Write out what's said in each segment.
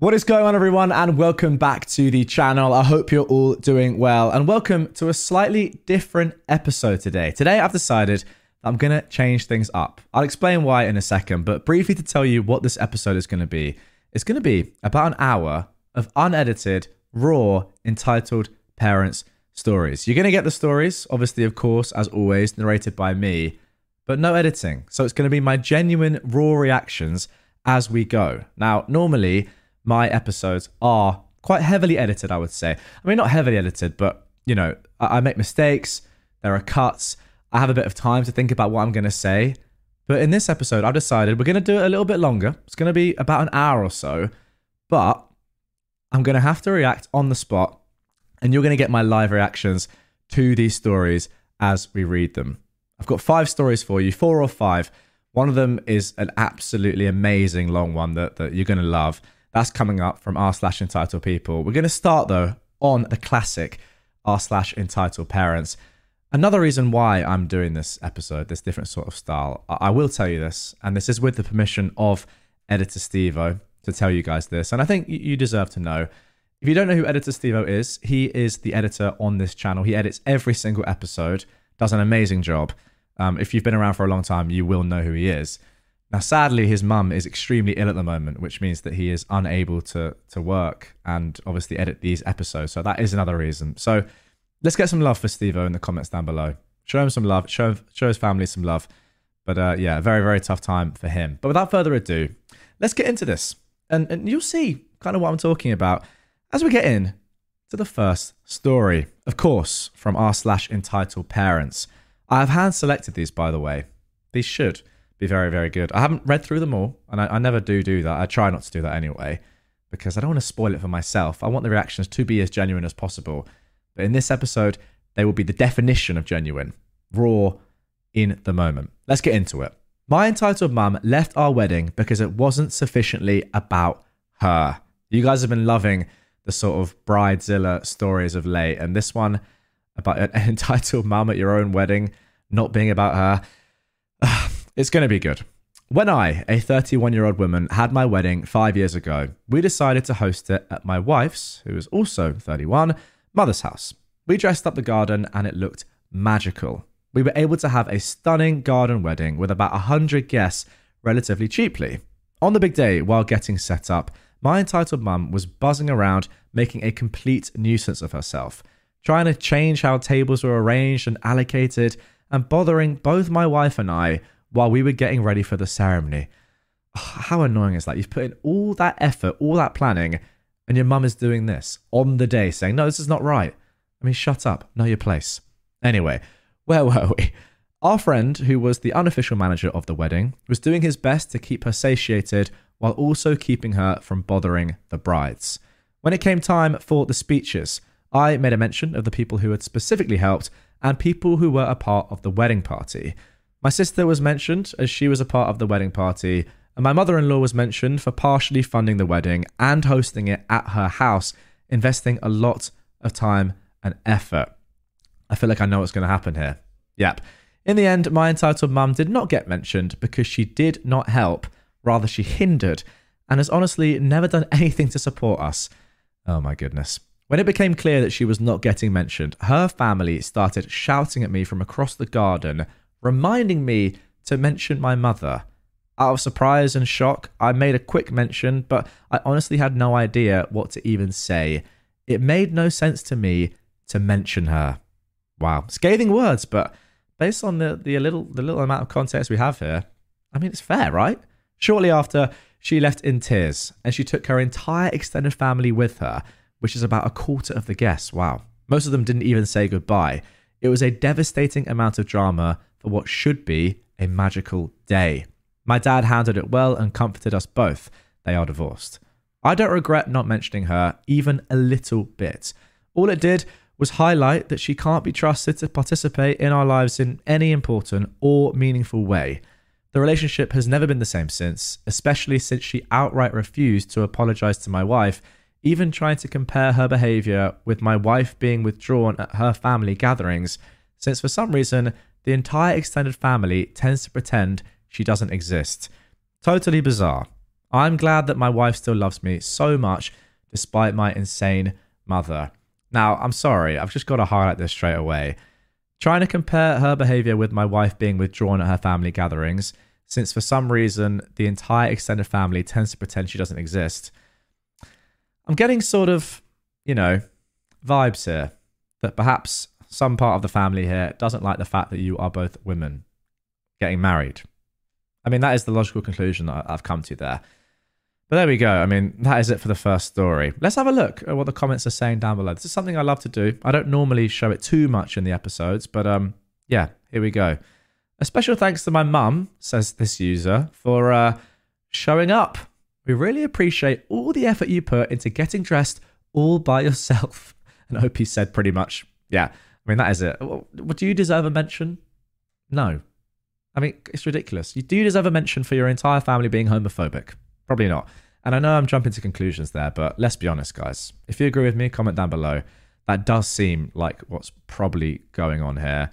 What is going on, everyone, and welcome back to the channel. I hope you're all doing well, and welcome to a slightly different episode today. Today, I've decided I'm going to change things up. I'll explain why in a second, but briefly to tell you what this episode is going to be, it's going to be about an hour of unedited, raw, entitled parents' stories. You're going to get the stories, obviously, of course, as always, narrated by me, but no editing. So it's going to be my genuine, raw reactions as we go. Now, normally, my episodes are quite heavily edited, I would say. I mean, not heavily edited, but, you know, I, I make mistakes, there are cuts. I have a bit of time to think about what I'm going to say. But in this episode, I've decided we're going to do it a little bit longer. It's going to be about an hour or so. But I'm going to have to react on the spot. And you're going to get my live reactions to these stories as we read them. I've got five stories for you, four or five. One of them is an absolutely amazing long one that, that you're going to love. That's coming up from r slash entitled people. We're going to start though on the classic r slash entitled parents. Another reason why I'm doing this episode, this different sort of style, I will tell you this, and this is with the permission of editor Stevo to tell you guys this, and I think you deserve to know. If you don't know who editor Stevo is, he is the editor on this channel. He edits every single episode, does an amazing job. Um, if you've been around for a long time, you will know who he is. Now, sadly, his mum is extremely ill at the moment, which means that he is unable to to work and obviously edit these episodes. So that is another reason. So let's get some love for Stevo in the comments down below. Show him some love. Show show his family some love. But uh, yeah, very very tough time for him. But without further ado, let's get into this, and and you'll see kind of what I'm talking about as we get in to the first story. Of course, from r slash entitled parents. I have hand selected these, by the way. These should be very, very good. I haven't read through them all, and I, I never do do that. I try not to do that anyway, because I don't want to spoil it for myself. I want the reactions to be as genuine as possible. But in this episode, they will be the definition of genuine, raw, in the moment. Let's get into it. My entitled mum left our wedding because it wasn't sufficiently about her. You guys have been loving the sort of bridezilla stories of late, and this one about an entitled mum at your own wedding not being about her. It's going to be good. When I, a 31 year old woman, had my wedding five years ago, we decided to host it at my wife's, who is also 31, mother's house. We dressed up the garden and it looked magical. We were able to have a stunning garden wedding with about 100 guests relatively cheaply. On the big day, while getting set up, my entitled mum was buzzing around, making a complete nuisance of herself, trying to change how tables were arranged and allocated, and bothering both my wife and I while we were getting ready for the ceremony. Oh, how annoying is that? You've put in all that effort, all that planning, and your mum is doing this on the day, saying, No, this is not right. I mean, shut up, know your place. Anyway, where were we? Our friend, who was the unofficial manager of the wedding, was doing his best to keep her satiated while also keeping her from bothering the brides. When it came time for the speeches, I made a mention of the people who had specifically helped and people who were a part of the wedding party. My sister was mentioned as she was a part of the wedding party, and my mother in law was mentioned for partially funding the wedding and hosting it at her house, investing a lot of time and effort. I feel like I know what's going to happen here. Yep. In the end, my entitled mum did not get mentioned because she did not help, rather, she hindered, and has honestly never done anything to support us. Oh my goodness. When it became clear that she was not getting mentioned, her family started shouting at me from across the garden, reminding me to mention my mother. Out of surprise and shock, I made a quick mention, but I honestly had no idea what to even say. It made no sense to me to mention her. Wow, scathing words, but based on the, the little the little amount of context we have here, I mean it's fair, right? Shortly after, she left in tears, and she took her entire extended family with her, which is about a quarter of the guests. Wow. Most of them didn't even say goodbye. It was a devastating amount of drama for what should be a magical day. My dad handled it well and comforted us both. They are divorced. I don't regret not mentioning her even a little bit. All it did was highlight that she can't be trusted to participate in our lives in any important or meaningful way. The relationship has never been the same since, especially since she outright refused to apologize to my wife, even trying to compare her behavior with my wife being withdrawn at her family gatherings, since for some reason the entire extended family tends to pretend she doesn't exist. Totally bizarre. I'm glad that my wife still loves me so much despite my insane mother. Now, I'm sorry, I've just got to highlight this straight away. Trying to compare her behavior with my wife being withdrawn at her family gatherings, since for some reason the entire extended family tends to pretend she doesn't exist. I'm getting sort of, you know, vibes here that perhaps some part of the family here doesn't like the fact that you are both women getting married. I mean, that is the logical conclusion that I've come to there. But there we go. I mean, that is it for the first story. Let's have a look at what the comments are saying down below. This is something I love to do. I don't normally show it too much in the episodes, but um, yeah, here we go. A special thanks to my mum, says this user, for uh, showing up. We really appreciate all the effort you put into getting dressed all by yourself. And he said pretty much, yeah. I mean, that is it. Do you deserve a mention? No. I mean, it's ridiculous. You do deserve a mention for your entire family being homophobic. Probably not. And I know I'm jumping to conclusions there, but let's be honest, guys. If you agree with me, comment down below. That does seem like what's probably going on here.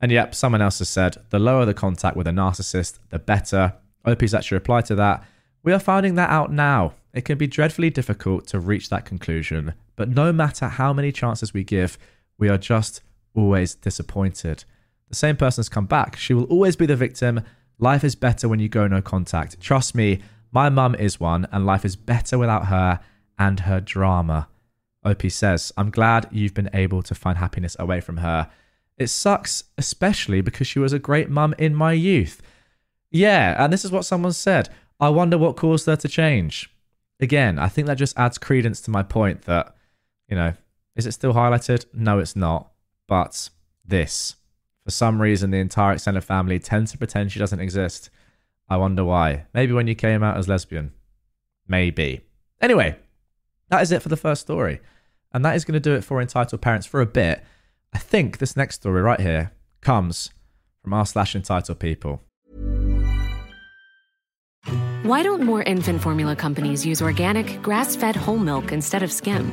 And yep, someone else has said the lower the contact with a narcissist, the better. OP's actually replied to that. We are finding that out now. It can be dreadfully difficult to reach that conclusion, but no matter how many chances we give, we are just always disappointed. The same person has come back. She will always be the victim. Life is better when you go no contact. Trust me, my mum is one, and life is better without her and her drama. OP says, I'm glad you've been able to find happiness away from her. It sucks, especially because she was a great mum in my youth. Yeah, and this is what someone said. I wonder what caused her to change. Again, I think that just adds credence to my point that, you know, is it still highlighted? No, it's not. But this, for some reason, the entire extended family tends to pretend she doesn't exist. I wonder why. Maybe when you came out as lesbian. Maybe. Anyway, that is it for the first story. And that is going to do it for entitled parents for a bit. I think this next story right here comes from r slash entitled people. Why don't more infant formula companies use organic, grass fed whole milk instead of skim?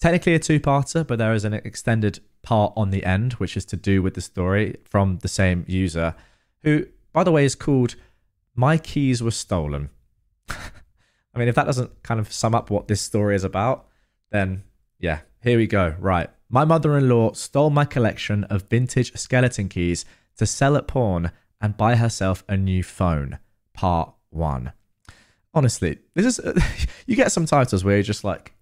Technically a two parter, but there is an extended part on the end, which is to do with the story from the same user, who, by the way, is called my keys were stolen. I mean, if that doesn't kind of sum up what this story is about, then yeah, here we go. Right. My mother in law stole my collection of vintage skeleton keys to sell at pawn and buy herself a new phone. Part one. Honestly, this is, you get some titles where you're just like,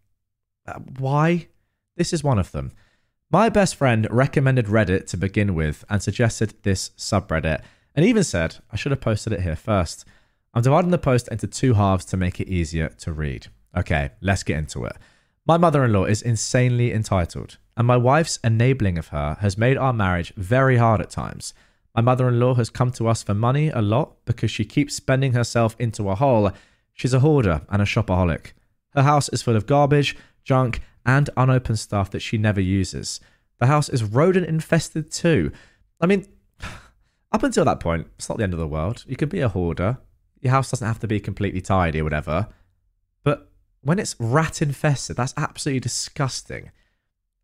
uh, why? This is one of them. My best friend recommended Reddit to begin with and suggested this subreddit and even said, I should have posted it here first. I'm dividing the post into two halves to make it easier to read. Okay, let's get into it. My mother in law is insanely entitled, and my wife's enabling of her has made our marriage very hard at times. My mother in law has come to us for money a lot because she keeps spending herself into a hole. She's a hoarder and a shopaholic. Her house is full of garbage, junk, and unopened stuff that she never uses. The house is rodent infested too. I mean, up until that point, it's not the end of the world. You could be a hoarder. Your house doesn't have to be completely tidy or whatever. But when it's rat infested, that's absolutely disgusting.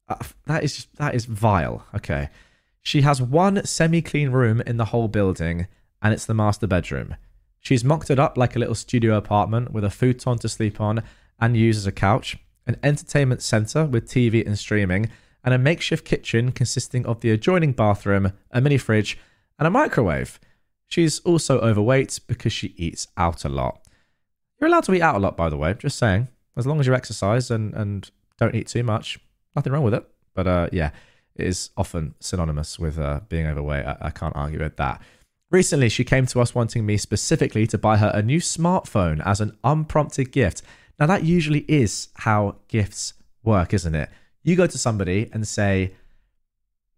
Uh, that is just, that is vile. Okay. She has one semi-clean room in the whole building, and it's the master bedroom. She's mocked it up like a little studio apartment with a futon to sleep on and use as a couch, an entertainment center with TV and streaming, and a makeshift kitchen consisting of the adjoining bathroom, a mini fridge, and a microwave. She's also overweight because she eats out a lot. You're allowed to eat out a lot, by the way, just saying. As long as you exercise and, and don't eat too much, nothing wrong with it. But uh, yeah, it is often synonymous with uh, being overweight. I, I can't argue with that. Recently, she came to us wanting me specifically to buy her a new smartphone as an unprompted gift. Now, that usually is how gifts work, isn't it? You go to somebody and say,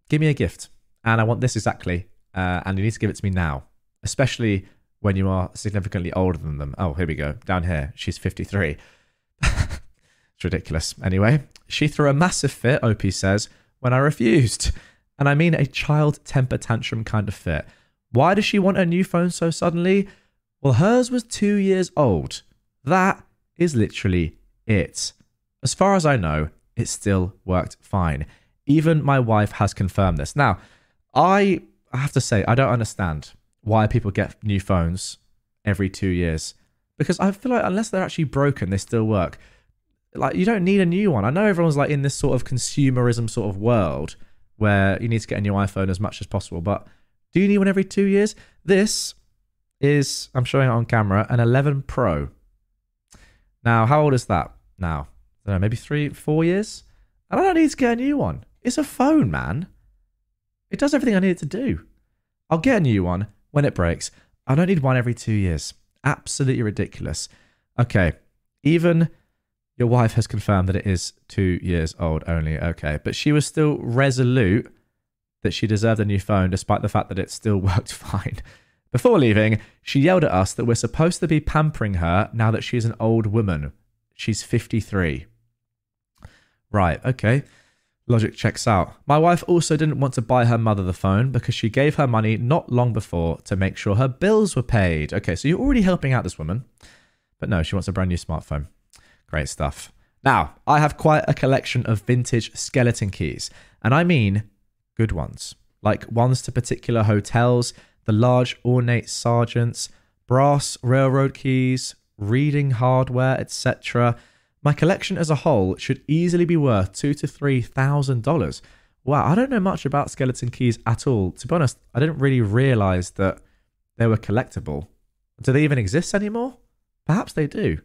Give me a gift, and I want this exactly, uh, and you need to give it to me now, especially when you are significantly older than them. Oh, here we go. Down here, she's 53. it's ridiculous. Anyway, she threw a massive fit, OP says, when I refused. And I mean a child temper tantrum kind of fit. Why does she want a new phone so suddenly? Well, hers was two years old. That is literally it. As far as I know, it still worked fine. Even my wife has confirmed this. Now, I have to say, I don't understand why people get new phones every two years because I feel like unless they're actually broken, they still work. Like, you don't need a new one. I know everyone's like in this sort of consumerism sort of world where you need to get a new iPhone as much as possible, but do you need one every two years? This is, I'm showing it on camera, an 11 Pro. Now, how old is that now? I don't know, maybe three, four years? And I don't need to get a new one. It's a phone, man. It does everything I need it to do. I'll get a new one when it breaks. I don't need one every two years. Absolutely ridiculous. Okay, even your wife has confirmed that it is two years old only. Okay, but she was still resolute that she deserved a new phone despite the fact that it still worked fine. Before leaving, she yelled at us that we're supposed to be pampering her now that she's an old woman. She's 53. Right, okay. Logic checks out. My wife also didn't want to buy her mother the phone because she gave her money not long before to make sure her bills were paid. Okay, so you're already helping out this woman. But no, she wants a brand new smartphone. Great stuff. Now, I have quite a collection of vintage skeleton keys, and I mean good ones, like ones to particular hotels the large ornate Sargents, brass railroad keys, reading hardware, etc. My collection as a whole should easily be worth two to three thousand dollars. Wow, I don't know much about skeleton keys at all. To be honest, I didn't really realize that they were collectible. Do they even exist anymore? Perhaps they do.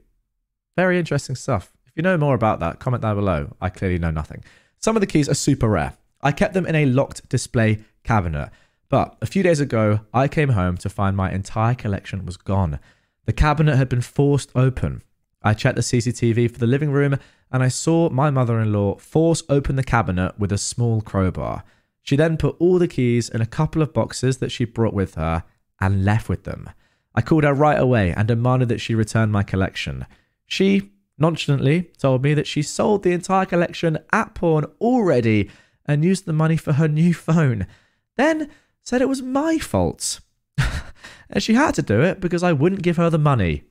Very interesting stuff. If you know more about that, comment down below. I clearly know nothing. Some of the keys are super rare. I kept them in a locked display cabinet. But a few days ago, I came home to find my entire collection was gone. The cabinet had been forced open. I checked the CCTV for the living room and I saw my mother in law force open the cabinet with a small crowbar. She then put all the keys in a couple of boxes that she brought with her and left with them. I called her right away and demanded that she return my collection. She nonchalantly told me that she sold the entire collection at pawn already and used the money for her new phone. Then said it was my fault. and she had to do it because I wouldn't give her the money.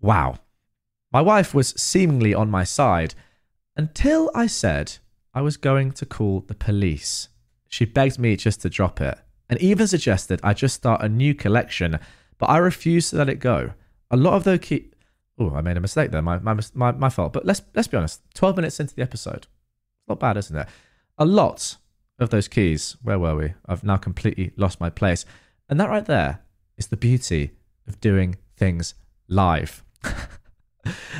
Wow. My wife was seemingly on my side until I said I was going to call the police. She begged me just to drop it and even suggested I just start a new collection, but I refused to let it go. A lot of those key. Oh, I made a mistake there. My, my, my, my fault. But let's, let's be honest 12 minutes into the episode. Not bad, isn't it? A lot of those keys, where were we? I've now completely lost my place. And that right there is the beauty of doing things live.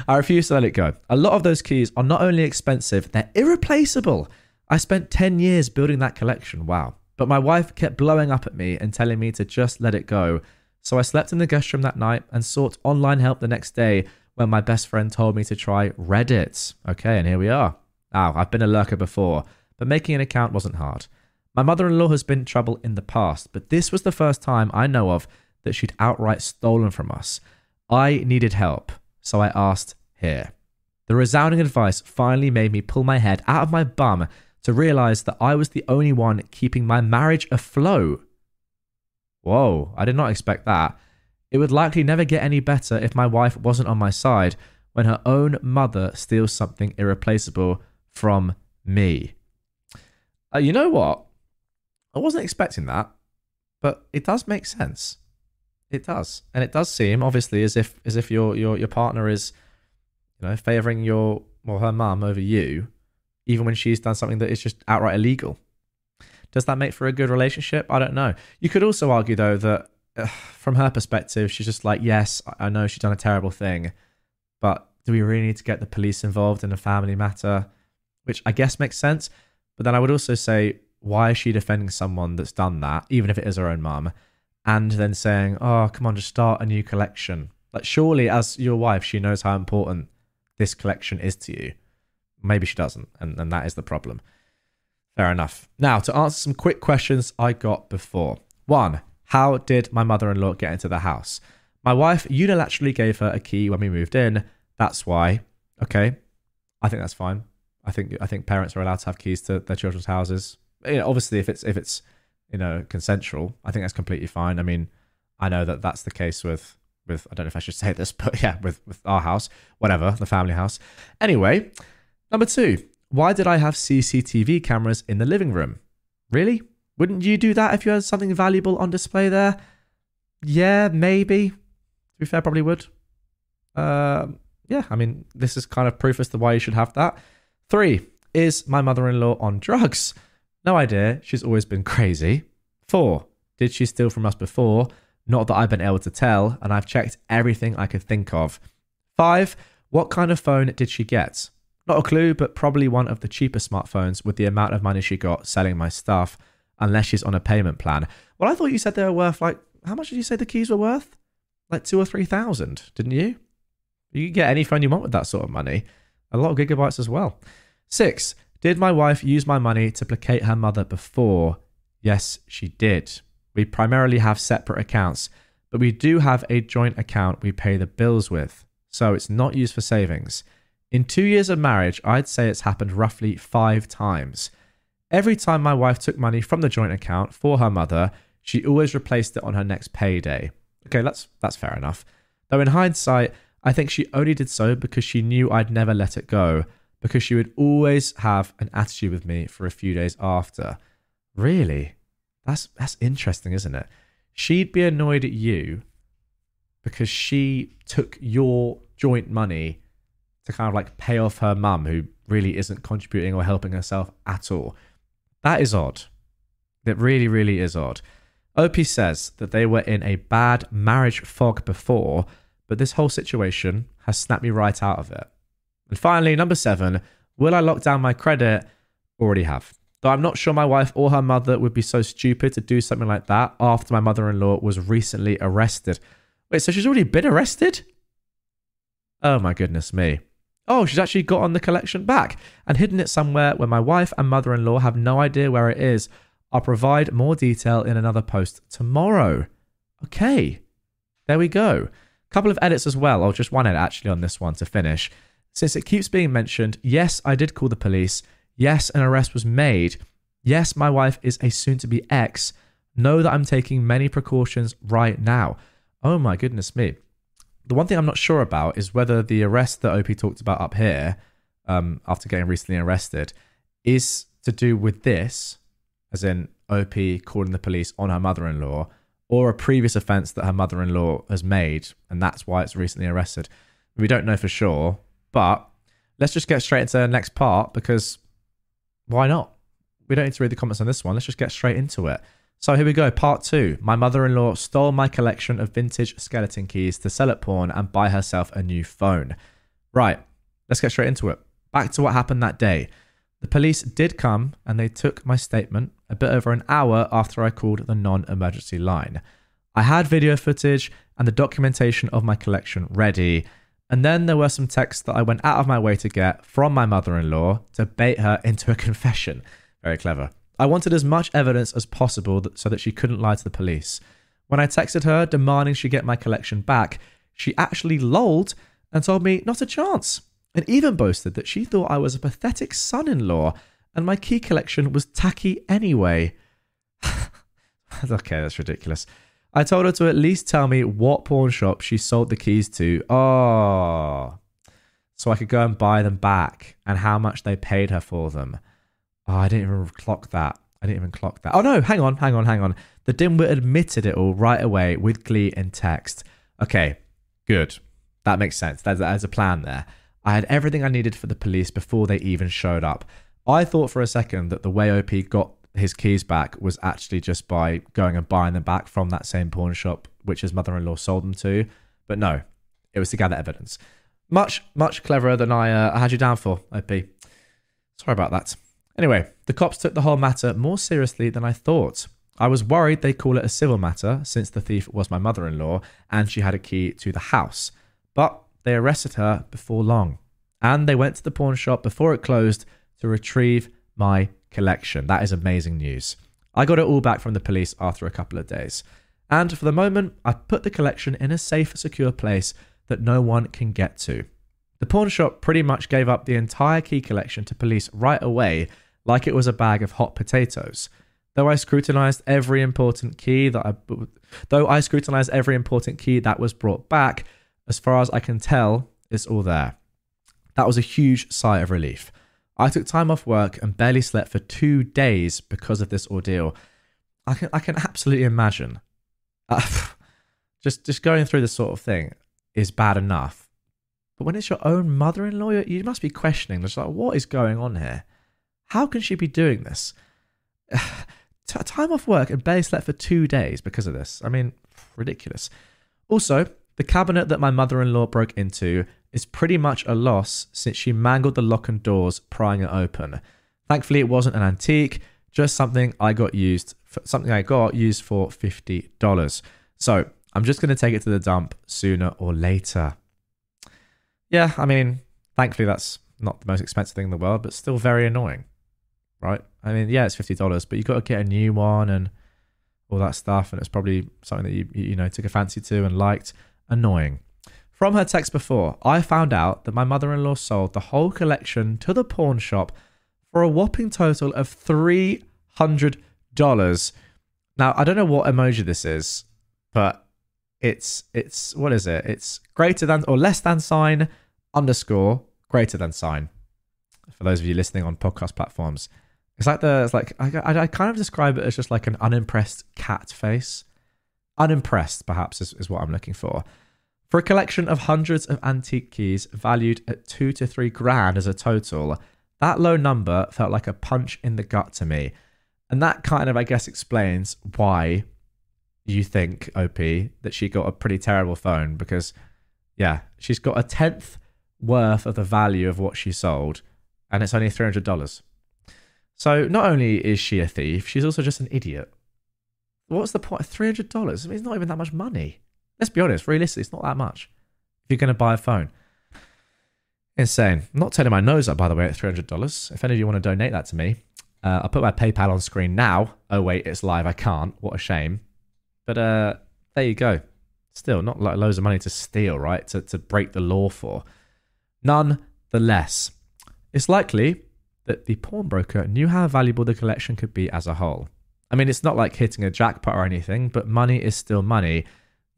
I refuse to let it go. A lot of those keys are not only expensive, they're irreplaceable. I spent 10 years building that collection. Wow. But my wife kept blowing up at me and telling me to just let it go. So I slept in the guest room that night and sought online help the next day when my best friend told me to try Reddit. Okay, and here we are. Now, I've been a lurker before but making an account wasn't hard. My mother in law has been in trouble in the past, but this was the first time I know of that she'd outright stolen from us. I needed help, so I asked here. The resounding advice finally made me pull my head out of my bum to realize that I was the only one keeping my marriage afloat. Whoa, I did not expect that. It would likely never get any better if my wife wasn't on my side when her own mother steals something irreplaceable from me. Uh, you know what? I wasn't expecting that, but it does make sense. It does, and it does seem obviously as if as if your your your partner is, you know, favoring your or her mum over you, even when she's done something that is just outright illegal. Does that make for a good relationship? I don't know. You could also argue though that uh, from her perspective, she's just like, yes, I know she's done a terrible thing, but do we really need to get the police involved in a family matter? Which I guess makes sense. But then I would also say, why is she defending someone that's done that, even if it is her own mum, and then saying, oh, come on, just start a new collection? Like, surely, as your wife, she knows how important this collection is to you. Maybe she doesn't, and, and that is the problem. Fair enough. Now, to answer some quick questions I got before. One, how did my mother in law get into the house? My wife unilaterally gave her a key when we moved in. That's why. Okay. I think that's fine. I think I think parents are allowed to have keys to their children's houses. You know, obviously, if it's if it's you know consensual, I think that's completely fine. I mean, I know that that's the case with with I don't know if I should say this, but yeah, with with our house, whatever, the family house. Anyway, number two, why did I have CCTV cameras in the living room? Really? Wouldn't you do that if you had something valuable on display there? Yeah, maybe. To be fair, probably would. Uh, yeah, I mean, this is kind of proof as to why you should have that. Three, is my mother in law on drugs? No idea. She's always been crazy. Four, did she steal from us before? Not that I've been able to tell, and I've checked everything I could think of. Five, what kind of phone did she get? Not a clue, but probably one of the cheaper smartphones with the amount of money she got selling my stuff unless she's on a payment plan. Well, I thought you said they were worth like how much did you say the keys were worth? Like two or three thousand, didn't you? You can get any phone you want with that sort of money. A lot of gigabytes as well. Six, did my wife use my money to placate her mother before? Yes, she did. We primarily have separate accounts, but we do have a joint account we pay the bills with, so it's not used for savings. In two years of marriage, I'd say it's happened roughly five times. Every time my wife took money from the joint account for her mother, she always replaced it on her next payday. Okay, that's that's fair enough. Though in hindsight, I think she only did so because she knew I'd never let it go, because she would always have an attitude with me for a few days after. Really? That's that's interesting, isn't it? She'd be annoyed at you because she took your joint money to kind of like pay off her mum who really isn't contributing or helping herself at all. That is odd. That really, really is odd. OP says that they were in a bad marriage fog before, but this whole situation has snapped me right out of it. And finally, number seven, will I lock down my credit? Already have. Though I'm not sure my wife or her mother would be so stupid to do something like that after my mother in law was recently arrested. Wait, so she's already been arrested? Oh my goodness me. Oh, she's actually got on the collection back and hidden it somewhere where my wife and mother in law have no idea where it is. I'll provide more detail in another post tomorrow. Okay, there we go. Couple of edits as well, or just one edit actually on this one to finish. Since it keeps being mentioned, yes, I did call the police. Yes, an arrest was made. Yes, my wife is a soon to be ex. Know that I'm taking many precautions right now. Oh my goodness me the one thing I'm not sure about is whether the arrest that OP talked about up here, um, after getting recently arrested, is to do with this, as in OP calling the police on her mother in law, or a previous offence that her mother in law has made, and that's why it's recently arrested. We don't know for sure, but let's just get straight into the next part because why not? We don't need to read the comments on this one. Let's just get straight into it. So here we go, part two. My mother in law stole my collection of vintage skeleton keys to sell at pawn and buy herself a new phone. Right, let's get straight into it. Back to what happened that day. The police did come and they took my statement a bit over an hour after I called the non emergency line. I had video footage and the documentation of my collection ready. And then there were some texts that I went out of my way to get from my mother in law to bait her into a confession. Very clever. I wanted as much evidence as possible so that she couldn't lie to the police. When I texted her demanding she get my collection back, she actually lolled and told me not a chance, and even boasted that she thought I was a pathetic son in law and my key collection was tacky anyway. okay, that's ridiculous. I told her to at least tell me what pawn shop she sold the keys to. Oh, so I could go and buy them back and how much they paid her for them. Oh, I didn't even clock that. I didn't even clock that. Oh no, hang on, hang on, hang on. The dimwit admitted it all right away with glee and text. Okay, good. That makes sense. There's, there's a plan there. I had everything I needed for the police before they even showed up. I thought for a second that the way OP got his keys back was actually just by going and buying them back from that same pawn shop which his mother-in-law sold them to. But no, it was to gather evidence. Much, much cleverer than I, uh, had you down for, OP. Sorry about that. Anyway, the cops took the whole matter more seriously than I thought. I was worried they'd call it a civil matter since the thief was my mother in law and she had a key to the house. But they arrested her before long and they went to the pawn shop before it closed to retrieve my collection. That is amazing news. I got it all back from the police after a couple of days. And for the moment, I put the collection in a safe, secure place that no one can get to. The pawn shop pretty much gave up the entire key collection to police right away, like it was a bag of hot potatoes. Though I scrutinized every important key that I, though I scrutinized every important key that was brought back, as far as I can tell, it's all there. That was a huge sigh of relief. I took time off work and barely slept for two days because of this ordeal. I can I can absolutely imagine. Uh, just just going through this sort of thing is bad enough, but when it's your own mother-in-law, you must be questioning. Just like, what is going on here? How can she be doing this? time off work and barely slept for two days because of this. I mean, ridiculous. Also, the cabinet that my mother in law broke into is pretty much a loss since she mangled the lock and doors prying it open. Thankfully, it wasn't an antique, just something I got used for, something I got used for fifty dollars. So I'm just to take it to the dump sooner or later. Yeah, I mean, thankfully that's not the most expensive thing in the world, but still very annoying, right? I mean, yeah, it's fifty dollars, but you got to get a new one and all that stuff, and it's probably something that you you know took a fancy to and liked. Annoying. From her text before, I found out that my mother in law sold the whole collection to the pawn shop for a whopping total of $300. Now, I don't know what emoji this is, but it's, it's, what is it? It's greater than or less than sign underscore greater than sign. For those of you listening on podcast platforms, it's like the, it's like, I, I, kind of describe it as just like an unimpressed cat face. Unimpressed, perhaps, is, is what I'm looking for. For a collection of hundreds of antique keys valued at two to three grand as a total, that low number felt like a punch in the gut to me. And that kind of, I guess, explains why you think, OP, that she got a pretty terrible phone because, yeah, she's got a tenth worth of the value of what she sold, and it's only $300. So not only is she a thief, she's also just an idiot. What's the point? $300? I mean, it's not even that much money. Let's be honest, realistically, it's not that much if you're going to buy a phone. Insane. I'm not turning my nose up, by the way, at $300. If any of you want to donate that to me, uh, I'll put my PayPal on screen now. Oh, wait, it's live. I can't. What a shame. But uh, there you go. Still, not like loads of money to steal, right? To, to break the law for. Nonetheless, it's likely that the pawnbroker knew how valuable the collection could be as a whole. I mean, it's not like hitting a jackpot or anything, but money is still money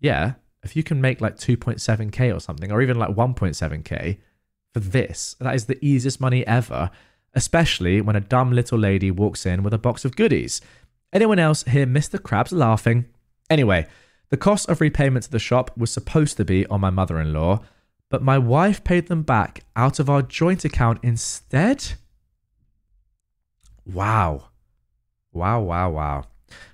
yeah, if you can make like 2.7k or something, or even like 1.7k for this, that is the easiest money ever, especially when a dumb little lady walks in with a box of goodies. Anyone else hear Mr. Krabs laughing? Anyway, the cost of repayment to the shop was supposed to be on my mother in law, but my wife paid them back out of our joint account instead? Wow. Wow, wow, wow.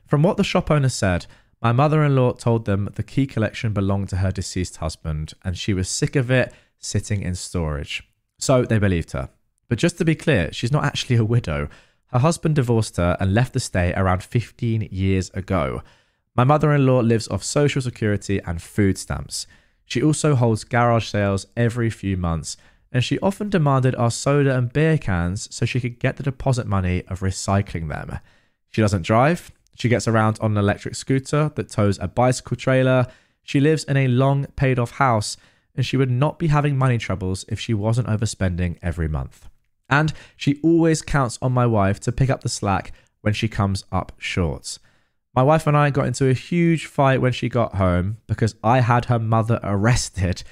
From what the shop owner said, my mother in law told them the key collection belonged to her deceased husband and she was sick of it sitting in storage. So they believed her. But just to be clear, she's not actually a widow. Her husband divorced her and left the state around 15 years ago. My mother in law lives off Social Security and food stamps. She also holds garage sales every few months, and she often demanded our soda and beer cans so she could get the deposit money of recycling them. She doesn't drive, she gets around on an electric scooter that tows a bicycle trailer. She lives in a long paid off house, and she would not be having money troubles if she wasn't overspending every month. And she always counts on my wife to pick up the slack when she comes up short. My wife and I got into a huge fight when she got home because I had her mother arrested.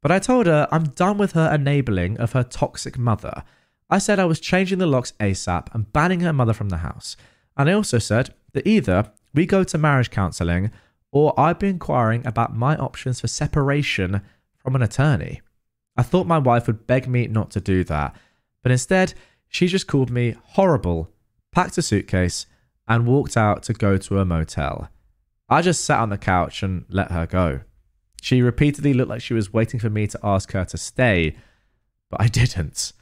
But I told her I'm done with her enabling of her toxic mother. I said I was changing the locks ASAP and banning her mother from the house. And I also said that either we go to marriage counselling or I'd be inquiring about my options for separation from an attorney. I thought my wife would beg me not to do that, but instead, she just called me horrible, packed a suitcase, and walked out to go to a motel. I just sat on the couch and let her go. She repeatedly looked like she was waiting for me to ask her to stay, but I didn't.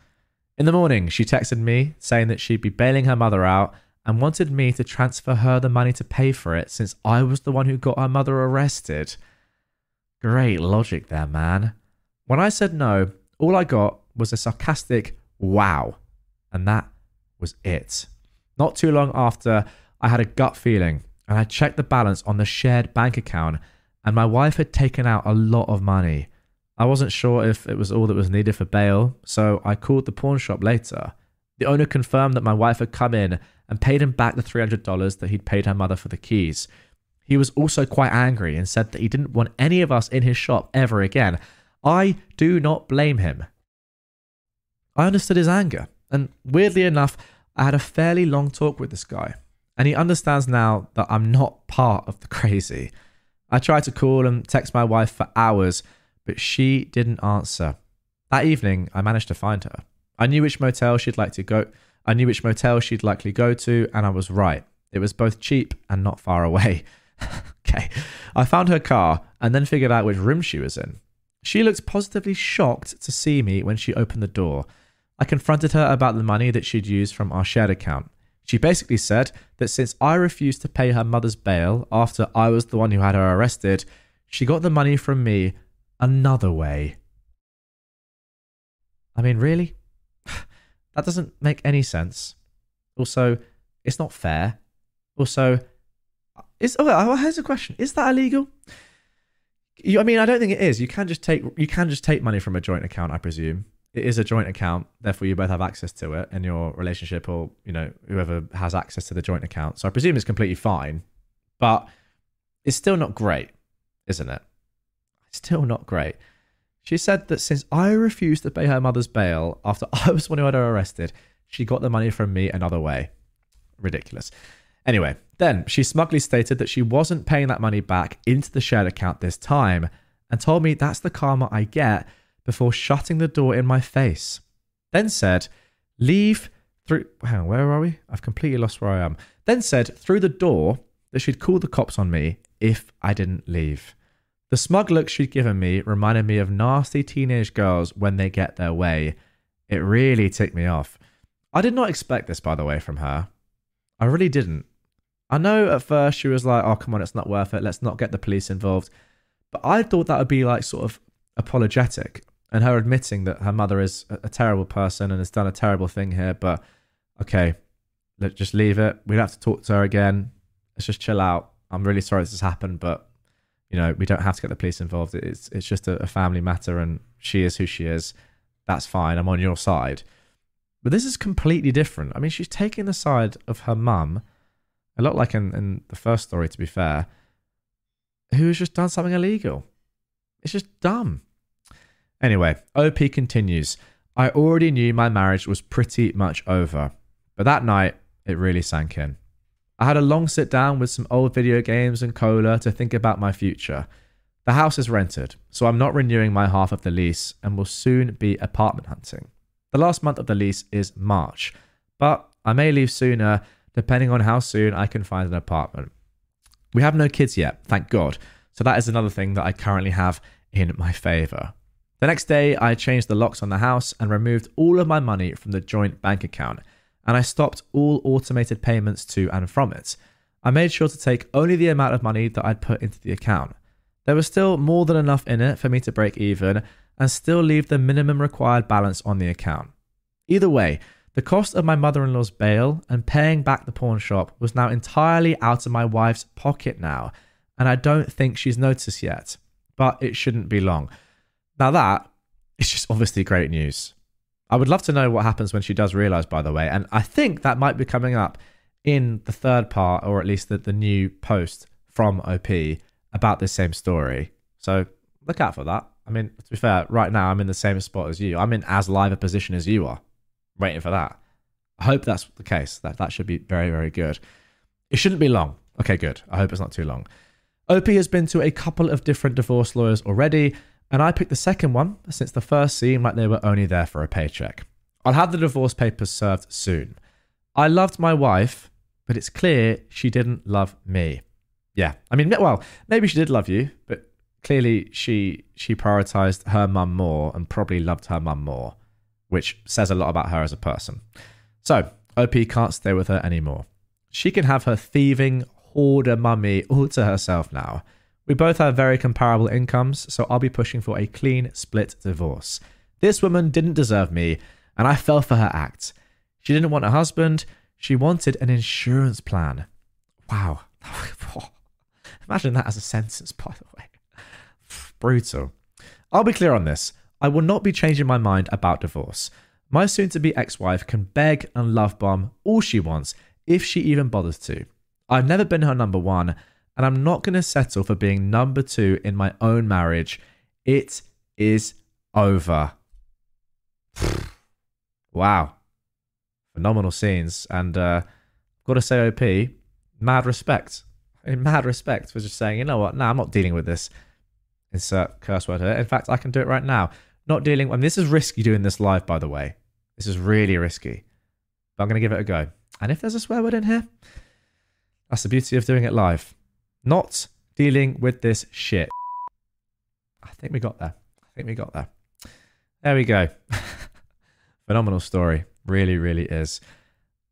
In the morning, she texted me saying that she'd be bailing her mother out and wanted me to transfer her the money to pay for it since I was the one who got her mother arrested. Great logic there, man. When I said no, all I got was a sarcastic wow, and that was it. Not too long after, I had a gut feeling and I checked the balance on the shared bank account, and my wife had taken out a lot of money. I wasn't sure if it was all that was needed for bail, so I called the pawn shop later. The owner confirmed that my wife had come in and paid him back the $300 that he'd paid her mother for the keys. He was also quite angry and said that he didn't want any of us in his shop ever again. I do not blame him. I understood his anger, and weirdly enough, I had a fairly long talk with this guy, and he understands now that I'm not part of the crazy. I tried to call and text my wife for hours, but she didn't answer. That evening, I managed to find her. I knew which motel she'd like to go. I knew which motel she'd likely go to, and I was right. It was both cheap and not far away. okay. I found her car and then figured out which room she was in. She looked positively shocked to see me when she opened the door. I confronted her about the money that she'd used from our shared account. She basically said that since I refused to pay her mother's bail after I was the one who had her arrested, she got the money from me another way. I mean, really? That doesn't make any sense. Also, it's not fair. Also, is oh, here's a question: Is that illegal? You, I mean, I don't think it is. You can just take you can just take money from a joint account, I presume it is a joint account, therefore you both have access to it in your relationship, or you know whoever has access to the joint account. So I presume it's completely fine, but it's still not great, isn't it? Still not great. She said that since I refused to pay her mother's bail after I was the one who had her arrested, she got the money from me another way. Ridiculous. Anyway, then she smugly stated that she wasn't paying that money back into the shared account this time and told me that's the karma I get before shutting the door in my face. Then said, Leave through. Hang on, where are we? I've completely lost where I am. Then said through the door that she'd call the cops on me if I didn't leave. The smug look she'd given me reminded me of nasty teenage girls when they get their way. It really ticked me off. I did not expect this, by the way, from her. I really didn't. I know at first she was like, oh, come on, it's not worth it. Let's not get the police involved. But I thought that would be like sort of apologetic and her admitting that her mother is a, terrible person and has done a terrible thing here. But okay, let's just leave it. We don't have to talk to her again. Let's just chill out. I'm really sorry this has happened, but you know we don't have to get the police involved. It's it's just a, a family matter, and she is who she is. That's fine. I'm on your side. But this is completely different. I mean, she's taking the side of her mum, a lot like in, in the first story, to be fair, who has just done something illegal. It's just dumb. Anyway, OP continues. I already knew my marriage was pretty much over, but that night it really sank in. I had a long sit down with some old video games and cola to think about my future. The house is rented, so I'm not renewing my half of the lease and will soon be apartment hunting. The last month of the lease is March, but I may leave sooner depending on how soon I can find an apartment. We have no kids yet, thank God, so that is another thing that I currently have in my favour. The next day, I changed the locks on the house and removed all of my money from the joint bank account, and I stopped all automated payments to and from it. I made sure to take only the amount of money that I'd put into the account. There was still more than enough in it for me to break even and still leave the minimum required balance on the account. Either way, the cost of my mother in law's bail and paying back the pawn shop was now entirely out of my wife's pocket now, and I don't think she's noticed yet, but it shouldn't be long. Now that is just obviously great news. I would love to know what happens when she does realize, by the way. And I think that might be coming up in the third part, or at least the, the new post from OP about this same story. So look out for that. I mean, to be fair, right now I'm in the same spot as you. I'm in as live a position as you are, waiting for that. I hope that's the case. That that should be very, very good. It shouldn't be long. Okay, good. I hope it's not too long. OP has been to a couple of different divorce lawyers already, and I picked the second one since the first seemed like they were only there for a paycheck. I'll have the divorce papers served soon. I loved my wife, but it's clear she didn't love me. Yeah, I mean, well, maybe she did love you, but clearly she she prioritized her mum more and probably loved her mum more, which says a lot about her as a person. So OP can't stay with her anymore. She can have her thieving hoarder mummy all to herself now. We both have very comparable incomes, so I'll be pushing for a clean split divorce. This woman didn't deserve me, and I fell for her act. She didn't want a husband, she wanted an insurance plan. Wow. Imagine that as a sentence, by the way. Brutal. I'll be clear on this. I will not be changing my mind about divorce. My soon to be ex wife can beg and love bomb all she wants if she even bothers to. I've never been her number one, and I'm not going to settle for being number two in my own marriage. It is over. wow. Phenomenal scenes. And uh, got to say, OP, mad respect. In mad respect for just saying, you know what? No, I'm not dealing with this. Insert curse word here. In fact, I can do it right now. Not dealing. I mean, this is risky doing this live, by the way. This is really risky. But I'm going to give it a go. And if there's a swear word in here, that's the beauty of doing it live. Not dealing with this shit. I think we got there. I think we got there. There we go. Phenomenal story. Really, really is.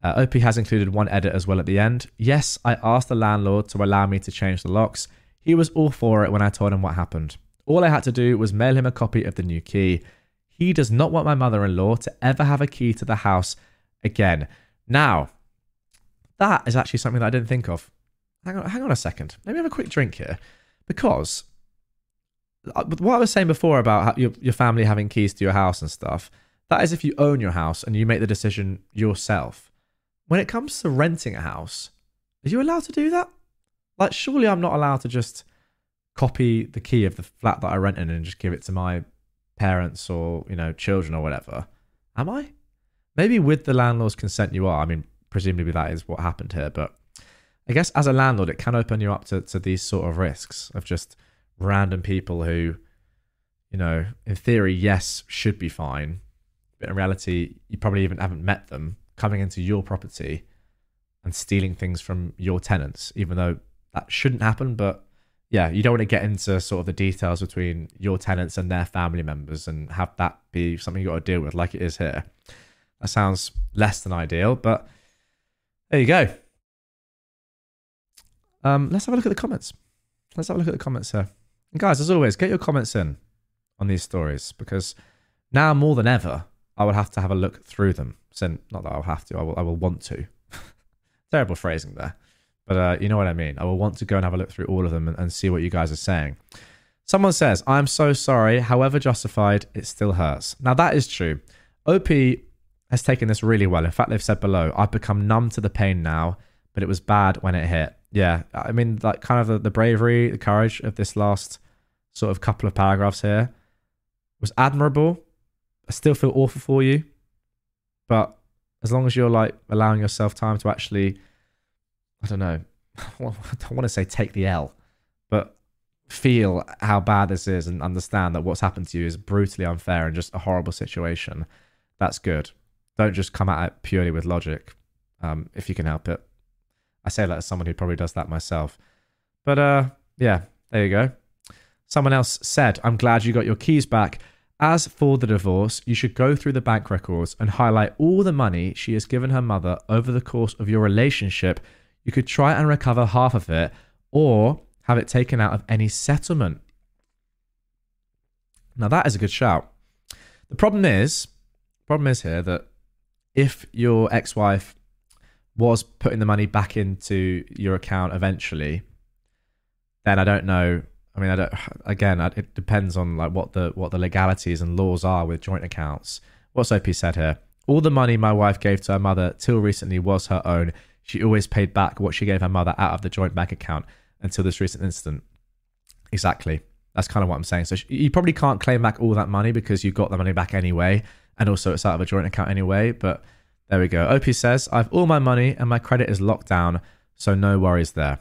Uh, OP has included one edit as well at the end. Yes, I asked the landlord to allow me to change the locks. He was all for it when I told him what happened. All I had to do was mail him a copy of the new key. He does not want my mother in law to ever have a key to the house again. Now, that is actually something that I didn't think of. Hang on, hang on a second. Let me have a quick drink here. Because uh, what I was saying before about your, your family having keys to your house and stuff, that is if you own your house and you make the decision yourself. When it comes to renting a house, are you allowed to do that? Like, surely I'm not allowed to just copy the key of the flat that I rent in and just give it to my parents or, you know, children or whatever. Am I? Maybe with the landlord's consent you are. I mean, presumably that is what happened here, but I guess as a landlord, it can open you up to, to these sort of risks of just random people who, you know, in theory, yes, should be fine, but in reality, you probably even haven't met them coming into your property and stealing things from your tenants, even though that shouldn't happen. But yeah, you don't want to get into sort of the details between your tenants and their family members and have that be something you got to deal with, like it is here. That sounds less than ideal, but there you go. Um, let's have a look at the comments. Let's have a look at the comments here. And guys, as always, get your comments in on these stories because now more than ever, I will have to have a look through them. So not that I'll have to, I will, I will want to. Terrible phrasing there. But uh, you know what I mean. I will want to go and have a look through all of them and, and see what you guys are saying. Someone says, I'm so sorry. However justified, it still hurts. Now, that is true. OP has taken this really well. In fact, they've said below, I've become numb to the pain now, but it was bad when it hit yeah, I mean, like kind of the, the bravery, the courage of this last sort of couple of paragraphs here was admirable. I still feel awful for you, but as long as you're like allowing yourself time to actually, I don't know, I don't want to say take the L, but feel how bad this is and understand that what's happened to you is brutally unfair and just a horrible situation. That's good. Don't just come at it purely with logic, um, if you can help it. I say that as someone who probably does that myself. But uh, yeah, there you go. Someone else said, I'm glad you got your keys back. As for the divorce, you should go through the bank records and highlight all the money she has given her mother over the course of your relationship. You could try and recover half of it or have it taken out of any settlement. Now that is a good shout. The problem is, problem is here that if your ex-wife was putting the money back into your account eventually, then I don't know. I mean, I don't. Again, it depends on like what the what the legalities and laws are with joint accounts. What's OP said here? All the money my wife gave to her mother till recently was her own. She always paid back what she gave her mother out of the joint bank account until this recent incident. Exactly. That's kind of what I'm saying. So you probably can't claim back all that money because you got the money back anyway, and also it's out of a joint account anyway. But there we go. OP says, I have all my money and my credit is locked down, so no worries there.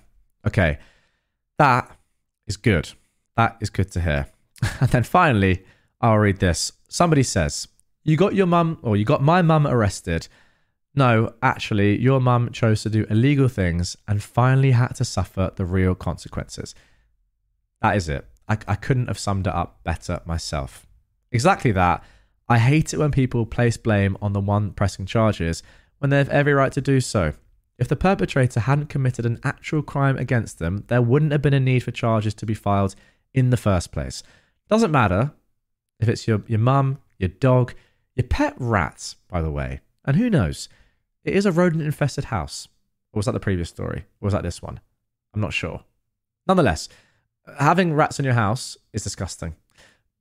Okay, that is good. That is good to hear. and then finally, I'll read this. Somebody says, You got your mum, or you got my mum arrested. No, actually, your mum chose to do illegal things and finally had to suffer the real consequences. That is it. I, I couldn't have summed it up better myself. Exactly that. I hate it when people place blame on the one pressing charges when they have every right to do so. If the perpetrator hadn't committed an actual crime against them, there wouldn't have been a need for charges to be filed in the first place. Doesn't matter if it's your, your mum, your dog, your pet rat, by the way. And who knows? It is a rodent infested house. Or was that the previous story? Or was that this one? I'm not sure. Nonetheless, having rats in your house is disgusting.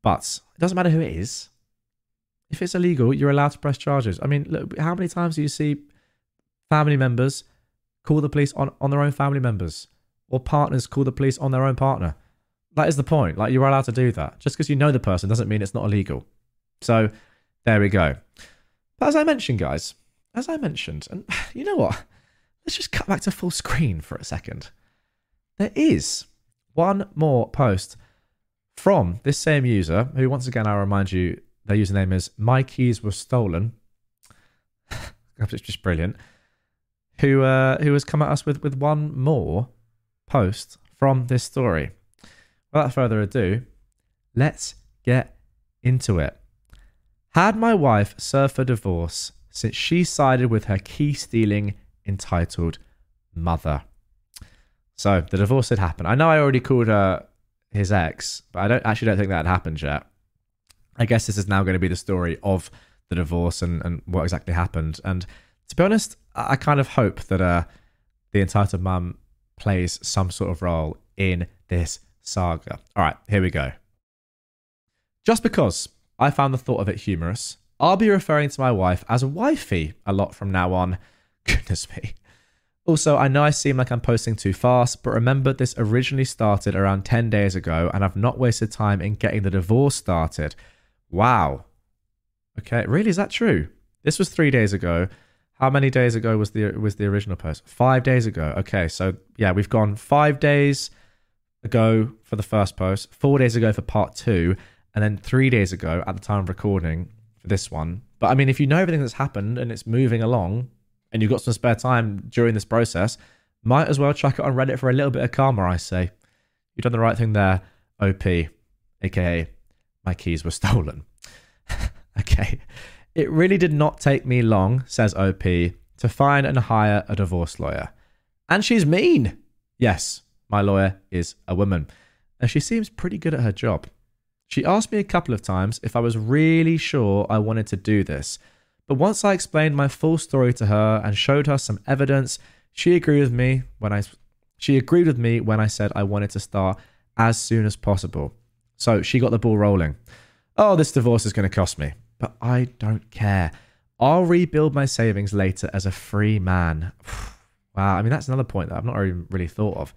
But it doesn't matter who it is. If it's illegal, you're allowed to press charges. I mean, look, how many times do you see family members call the police on, on their own family members? Or partners call the police on their own partner? That is the point. Like, you're allowed to do that. Just because you know the person doesn't mean it's not illegal. So, there we go. But as I mentioned, guys, as I mentioned, and you know what? Let's just cut back to full screen for a second. There is one more post from this same user, who once again I'll remind you their username is My Keys Were Stolen. it's just brilliant. Who uh, who has come at us with, with one more post from this story. Without further ado, let's get into it. Had my wife served for divorce since she sided with her key stealing entitled mother. So the divorce had happened. I know I already called her his ex, but I don't actually don't think that had happened yet. I guess this is now going to be the story of the divorce and, and what exactly happened. And to be honest, I kind of hope that uh, the entitled mum plays some sort of role in this saga. All right, here we go. Just because I found the thought of it humorous, I'll be referring to my wife as wifey a lot from now on. Goodness me. Also, I know I seem like I'm posting too fast, but remember this originally started around 10 days ago and I've not wasted time in getting the divorce started. Wow. Okay, really is that true? This was 3 days ago. How many days ago was the was the original post? 5 days ago. Okay, so yeah, we've gone 5 days ago for the first post, 4 days ago for part 2, and then 3 days ago at the time of recording for this one. But I mean, if you know everything that's happened and it's moving along and you've got some spare time during this process, might as well chuck it on Reddit for a little bit of karma, I say. You've done the right thing there, OP, aka my keys were stolen. okay. It really did not take me long, says OP, to find and hire a divorce lawyer. And she's mean. Yes, my lawyer is a woman. And she seems pretty good at her job. She asked me a couple of times if I was really sure I wanted to do this, but once I explained my full story to her and showed her some evidence, she agreed with me when I she agreed with me when I said I wanted to start as soon as possible. So she got the ball rolling. Oh, this divorce is going to cost me, but I don't care. I'll rebuild my savings later as a free man. wow, I mean that's another point that I've not even really thought of.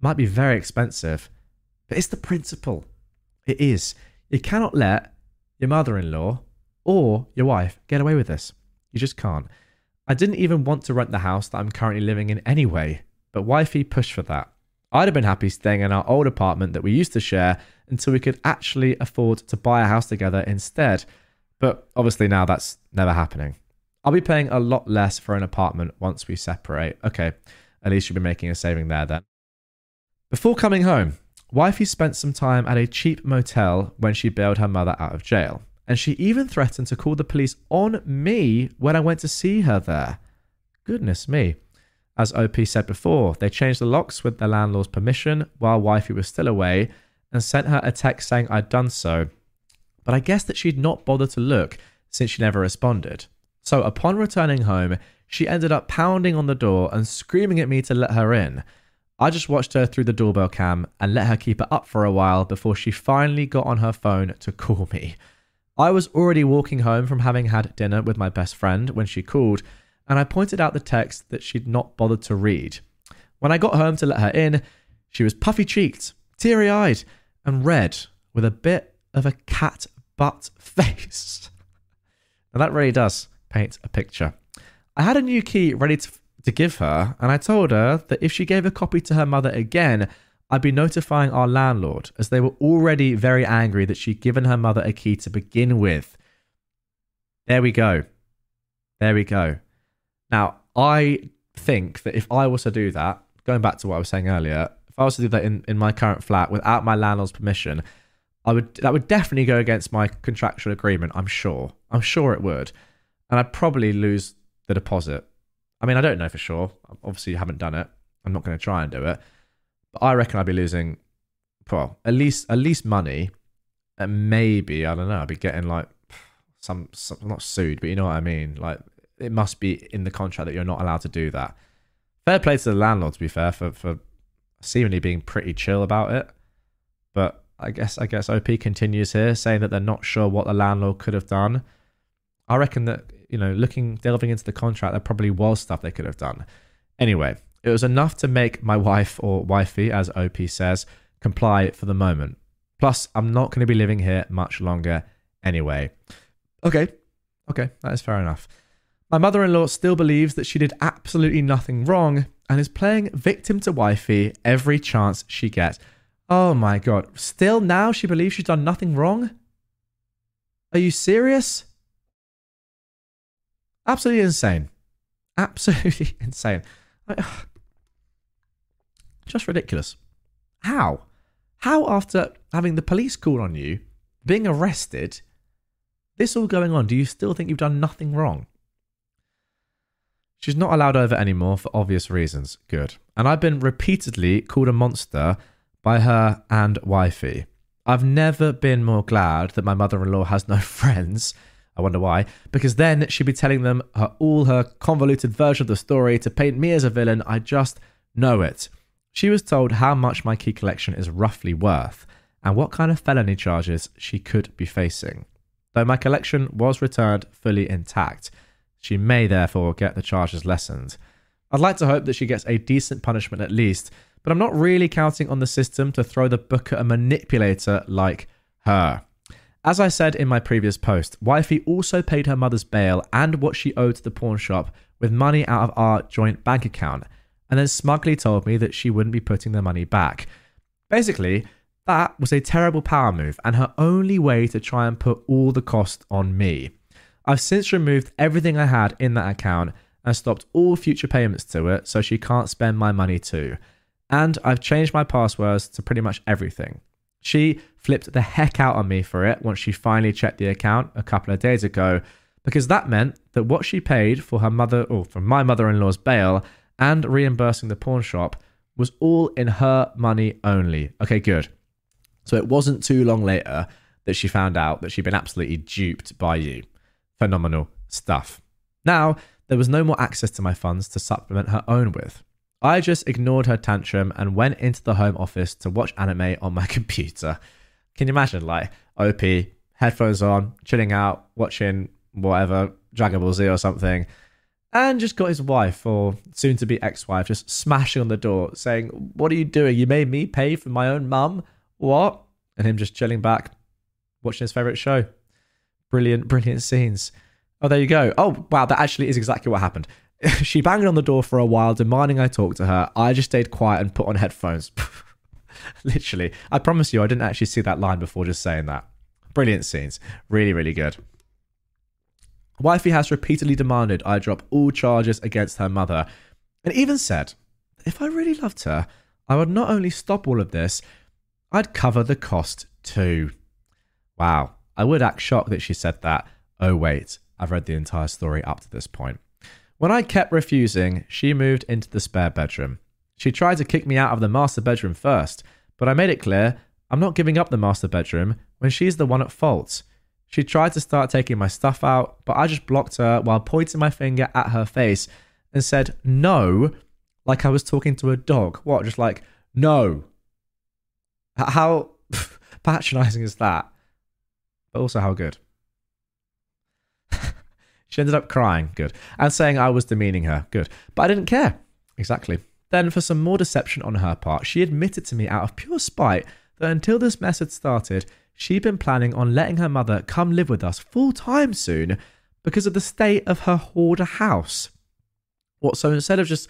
Might be very expensive, but it's the principle. It is. You cannot let your mother in law or your wife get away with this. You just can't. I didn't even want to rent the house that I'm currently living in anyway, but wifey pushed for that. I'd have been happy staying in our old apartment that we used to share until we could actually afford to buy a house together instead. But obviously, now that's never happening. I'll be paying a lot less for an apartment once we separate. Okay, at least you'll be making a saving there then. Before coming home, Wifey spent some time at a cheap motel when she bailed her mother out of jail, and she even threatened to call the police on me when I went to see her there. Goodness me. As OP said before, they changed the locks with the landlord's permission while Wifey was still away and sent her a text saying I'd done so. But I guess that she'd not bothered to look since she never responded. So upon returning home, she ended up pounding on the door and screaming at me to let her in. I just watched her through the doorbell cam and let her keep it up for a while before she finally got on her phone to call me. I was already walking home from having had dinner with my best friend when she called, and I pointed out the text that she'd not bothered to read. When I got home to let her in, she was puffy cheeked, teary eyed, and red with a bit of a cat butt face. now that really does paint a picture. I had a new key ready to to give her, and I told her that if she gave a copy to her mother again, I'd be notifying our landlord, as they were already very angry that she'd given her mother a key to begin with. There we go. There we go. Now, I think that if I was to do that, going back to what I was saying earlier, if I was to do that in, in my current flat without my landlord's permission, I would that would definitely go against my contractual agreement. I'm sure. I'm sure it would, and I'd probably lose the deposit. I mean, I don't know for sure. Obviously, you haven't done it. I'm not going to try and do it, but I reckon I'd be losing, well, at least at least money, and maybe I don't know. I'd be getting like some, some not sued, but you know what I mean. Like it must be in the contract that you're not allowed to do that. Fair play to the landlord, to be fair, for for seemingly being pretty chill about it, but I guess I guess OP continues here, saying that they're not sure what the landlord could have done. I reckon that you know, looking delving into the contract, there probably was stuff they could have done. Anyway, it was enough to make my wife or wifey, as OP says, comply for the moment. Plus, I'm not going to be living here much longer anyway. Okay, okay, that is fair enough. My mother in law still believes that she did absolutely nothing wrong and is playing victim to wifey every chance she gets. Oh my god. Still now she believes she's done nothing wrong? Are you serious? Absolutely insane. Absolutely insane. Just ridiculous. How? How, after having the police call on you, being arrested, this all going on, do you still think you've done nothing wrong? She's not allowed over anymore for obvious reasons. Good. And I've been repeatedly called a monster by her and wifey. I've never been more glad that my mother in law has no friends. I wonder why. Because then she'd be telling them her, all her convoluted version of the story to paint me as a villain. I just know it. She was told how much my key collection is roughly worth and what kind of felony charges she could be facing. Though my collection was returned fully intact, she may therefore get the charges lessened. I'd like to hope that she gets a decent punishment at least, but I'm not really counting on the system to throw the book at a manipulator like her. As I said in my previous post, Wifey also paid her mother's bail and what she owed to the pawn shop with money out of our joint bank account, and then smugly told me that she wouldn't be putting the money back. Basically, that was a terrible power move and her only way to try and put all the cost on me. I've since removed everything I had in that account and stopped all future payments to it so she can't spend my money too and I've changed my passwords to pretty much everything. She flipped the heck out on me for it once she finally checked the account a couple of days ago, because that meant that what she paid for her mother or for my mother-in-law's bail and reimbursing the pawn shop was all in her money only. Okay, good. So it wasn't too long later that she found out that she'd been absolutely duped by you. Phenomenal stuff. Now, there was no more access to my funds to supplement her own with. I just ignored her tantrum and went into the home office to watch anime on my computer. Can you imagine, like, OP, headphones on, chilling out, watching whatever, Dragon Ball Z or something, and just got his wife, or soon to be ex wife, just smashing on the door saying, What are you doing? You made me pay for my own mum? What? And him just chilling back, watching his favourite show. Brilliant, brilliant scenes. Oh, there you go. Oh, wow, that actually is exactly what happened. she banged on the door for a while, demanding I talk to her. I just stayed quiet and put on headphones. Literally. I promise you, I didn't actually see that line before just saying that. Brilliant scenes. Really, really good. Wifey has repeatedly demanded I drop all charges against her mother, and even said, if I really loved her, I would not only stop all of this, I'd cover the cost too. Wow. I would act shocked that she said that. Oh, wait. I've read the entire story up to this point. When I kept refusing, she moved into the spare bedroom. She tried to kick me out of the master bedroom first, but I made it clear I'm not giving up the master bedroom when she's the one at fault. She tried to start taking my stuff out, but I just blocked her while pointing my finger at her face and said no, like I was talking to a dog. What? Just like, no. How patronizing is that? But also, how good. She ended up crying, good, and saying I was demeaning her, good. But I didn't care. Exactly. Then, for some more deception on her part, she admitted to me out of pure spite that until this mess had started, she'd been planning on letting her mother come live with us full time soon because of the state of her hoarder house. What, so instead of just,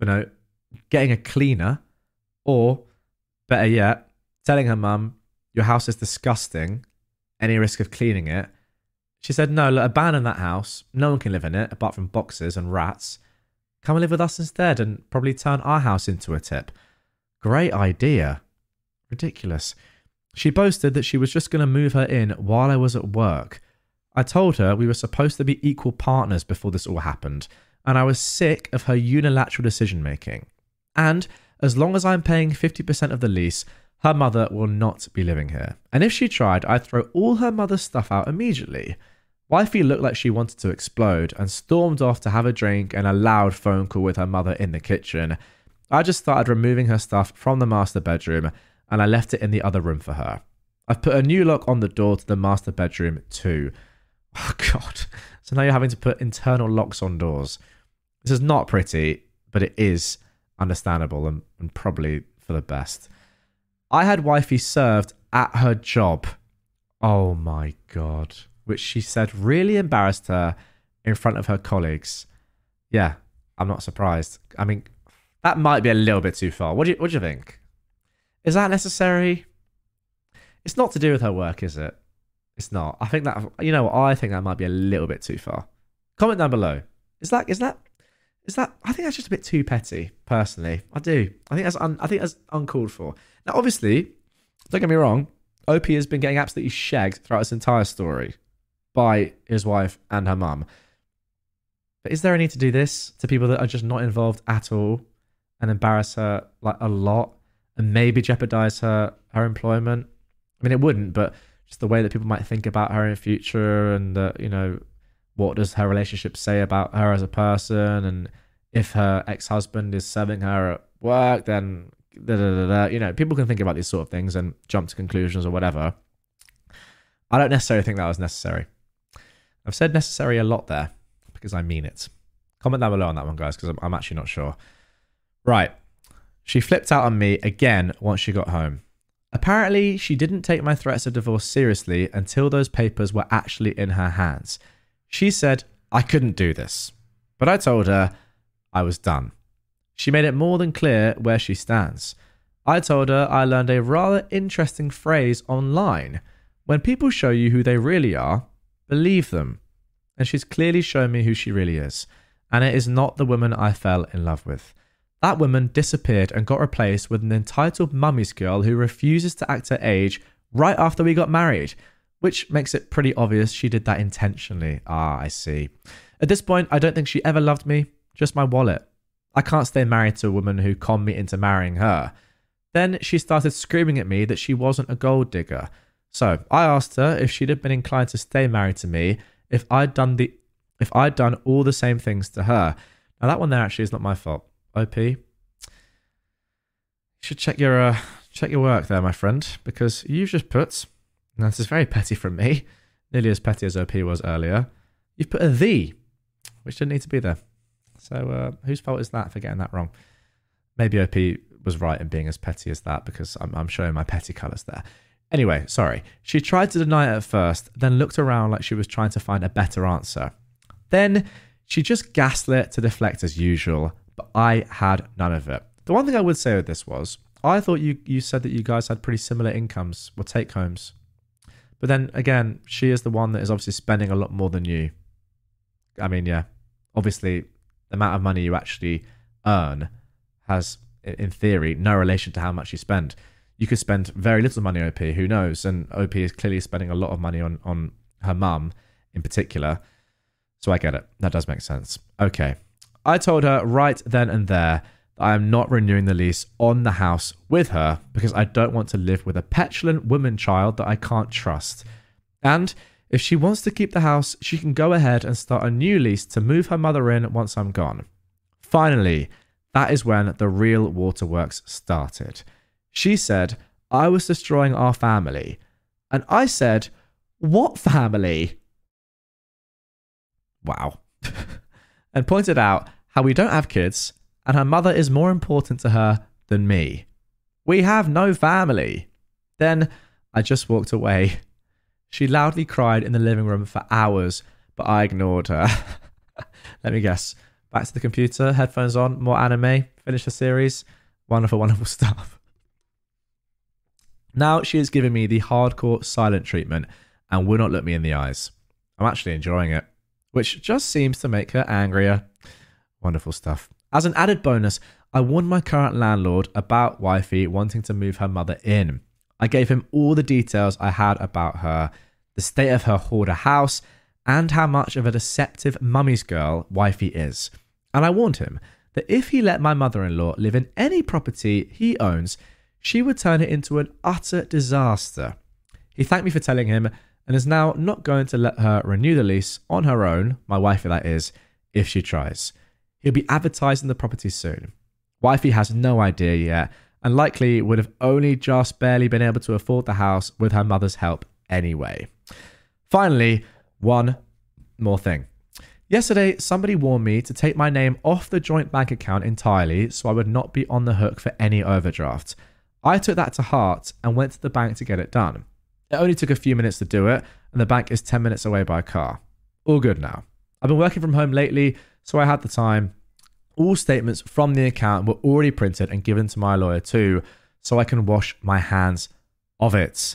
you know, getting a cleaner, or better yet, telling her mum, your house is disgusting, any risk of cleaning it, She said, No, look, abandon that house. No one can live in it apart from boxes and rats. Come and live with us instead and probably turn our house into a tip. Great idea. Ridiculous. She boasted that she was just going to move her in while I was at work. I told her we were supposed to be equal partners before this all happened, and I was sick of her unilateral decision making. And as long as I'm paying 50% of the lease, her mother will not be living here. And if she tried, I'd throw all her mother's stuff out immediately. Wifey looked like she wanted to explode and stormed off to have a drink and a loud phone call with her mother in the kitchen. I just started removing her stuff from the master bedroom and I left it in the other room for her. I've put a new lock on the door to the master bedroom too. Oh, God. So now you're having to put internal locks on doors. This is not pretty, but it is understandable and, and probably for the best. I had wifey served at her job. Oh my God. Which she said really embarrassed her in front of her colleagues. Yeah, I'm not surprised. I mean, that might be a little bit too far. What do you, what do you think? Is that necessary? It's not to do with her work, is it? It's not. I think that you know I think that might be a little bit too far. Comment down below. Is that is that is that? I think that's just a bit too petty. Personally, I do. I think that's un, I think that's uncalled for. Now, obviously, don't get me wrong. OP has been getting absolutely shagged throughout this entire story by his wife and her mum. But is there a need to do this to people that are just not involved at all and embarrass her like a lot and maybe jeopardize her her employment? I mean, it wouldn't, but just the way that people might think about her in the future and that you know what does her relationship say about her as a person and if her ex-husband is serving her at work then da, da, da, you know people can think about these sort of things and jump to conclusions or whatever. I don't necessarily think that was necessary. I've said necessary a lot there because i mean it. Comment down below on that one guys because I'm, I'm actually not sure. Right. She flipped out on me again once she got home. Apparently she didn't take my threats of divorce seriously until those papers were actually in her hands. She said I couldn't do this, but I told her I was done. She made it more than clear where she stands. I told her I learned a rather interesting phrase online. When people show you who they really are, believe them. And she's clearly shown me who she really is. And it is not the woman I fell in love with. That woman disappeared and got replaced with an entitled mummy's girl who refuses to act her age right after we got married which makes it pretty obvious she did that intentionally. Ah, I see. At this point, I don't think she ever loved me, just my wallet. I can't stay married to a woman who conned me into marrying her. Then she started screaming at me that she wasn't a gold digger. So I asked her if she'd have been inclined to stay married to me if I'd done the if I'd done all the same things to her. Now that one there actually is not my fault. OP. You should check your uh, check your work there, my friend, because you've just put now, this is very petty from me, nearly as petty as OP was earlier. You've put a the, which didn't need to be there. So, uh, whose fault is that for getting that wrong? Maybe OP was right in being as petty as that because I'm, I'm showing my petty colours there. Anyway, sorry. She tried to deny it at first, then looked around like she was trying to find a better answer. Then she just gaslit to deflect as usual, but I had none of it. The one thing I would say with this was I thought you, you said that you guys had pretty similar incomes or take homes. But then again, she is the one that is obviously spending a lot more than you. I mean, yeah, obviously, the amount of money you actually earn has, in theory, no relation to how much you spend. You could spend very little money OP, who knows? And OP is clearly spending a lot of money on, on her mum in particular. So I get it. That does make sense. Okay. I told her right then and there that I am not renewing the lease on the house with her because I don't want to live with a petulant woman child that I can't trust. And if she wants to keep the house, she can go ahead and start a new lease to move her mother in once I'm gone. Finally, that is when the real waterworks started. She said, I was destroying our family. And I said, What family? Wow. and pointed out how we don't have kids and her mother is more important to her than me. We have no family. Then I just walked away. She loudly cried in the living room for hours, but I ignored her. Let me guess. Back to the computer, headphones on, more anime, finish the series. Wonderful, wonderful stuff. Now she is giving me the hardcore silent treatment and will not look me in the eyes. I'm actually enjoying it, which just seems to make her angrier. Wonderful stuff. As an added bonus, I warned my current landlord about Wifey wanting to move her mother in. I gave him all the details I had about her, the state of her hoarder house, and how much of a deceptive mummy's girl Wifey is. And I warned him that if he let my mother in law live in any property he owns, she would turn it into an utter disaster. He thanked me for telling him and is now not going to let her renew the lease on her own, my wifey that is, if she tries. He'll be advertising the property soon. Wifey has no idea yet and likely would have only just barely been able to afford the house with her mother's help anyway. Finally, one more thing. Yesterday, somebody warned me to take my name off the joint bank account entirely so I would not be on the hook for any overdraft. I took that to heart and went to the bank to get it done. It only took a few minutes to do it, and the bank is 10 minutes away by car. All good now. I've been working from home lately, so I had the time. All statements from the account were already printed and given to my lawyer too, so I can wash my hands of it.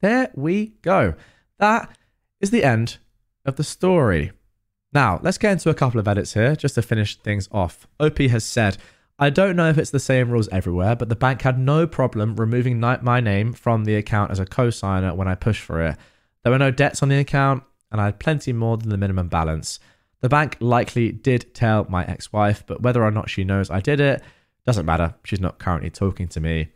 There we go. That is the end of the story. Now, let's get into a couple of edits here just to finish things off. OP has said, I don't know if it's the same rules everywhere, but the bank had no problem removing my name from the account as a co-signer when I pushed for it. There were no debts on the account, and I had plenty more than the minimum balance. The bank likely did tell my ex-wife, but whether or not she knows I did it doesn't matter. She's not currently talking to me.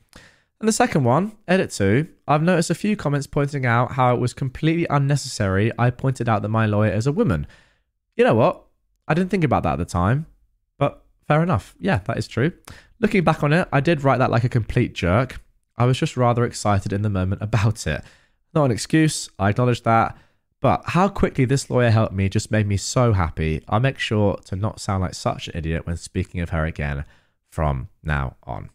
And the second one, edit two, I've noticed a few comments pointing out how it was completely unnecessary. I pointed out that my lawyer is a woman. You know what? I didn't think about that at the time, but fair enough. Yeah, that is true. Looking back on it, I did write that like a complete jerk. I was just rather excited in the moment about it. Not an excuse, I acknowledge that. But how quickly this lawyer helped me just made me so happy. I'll make sure to not sound like such an idiot when speaking of her again from now on.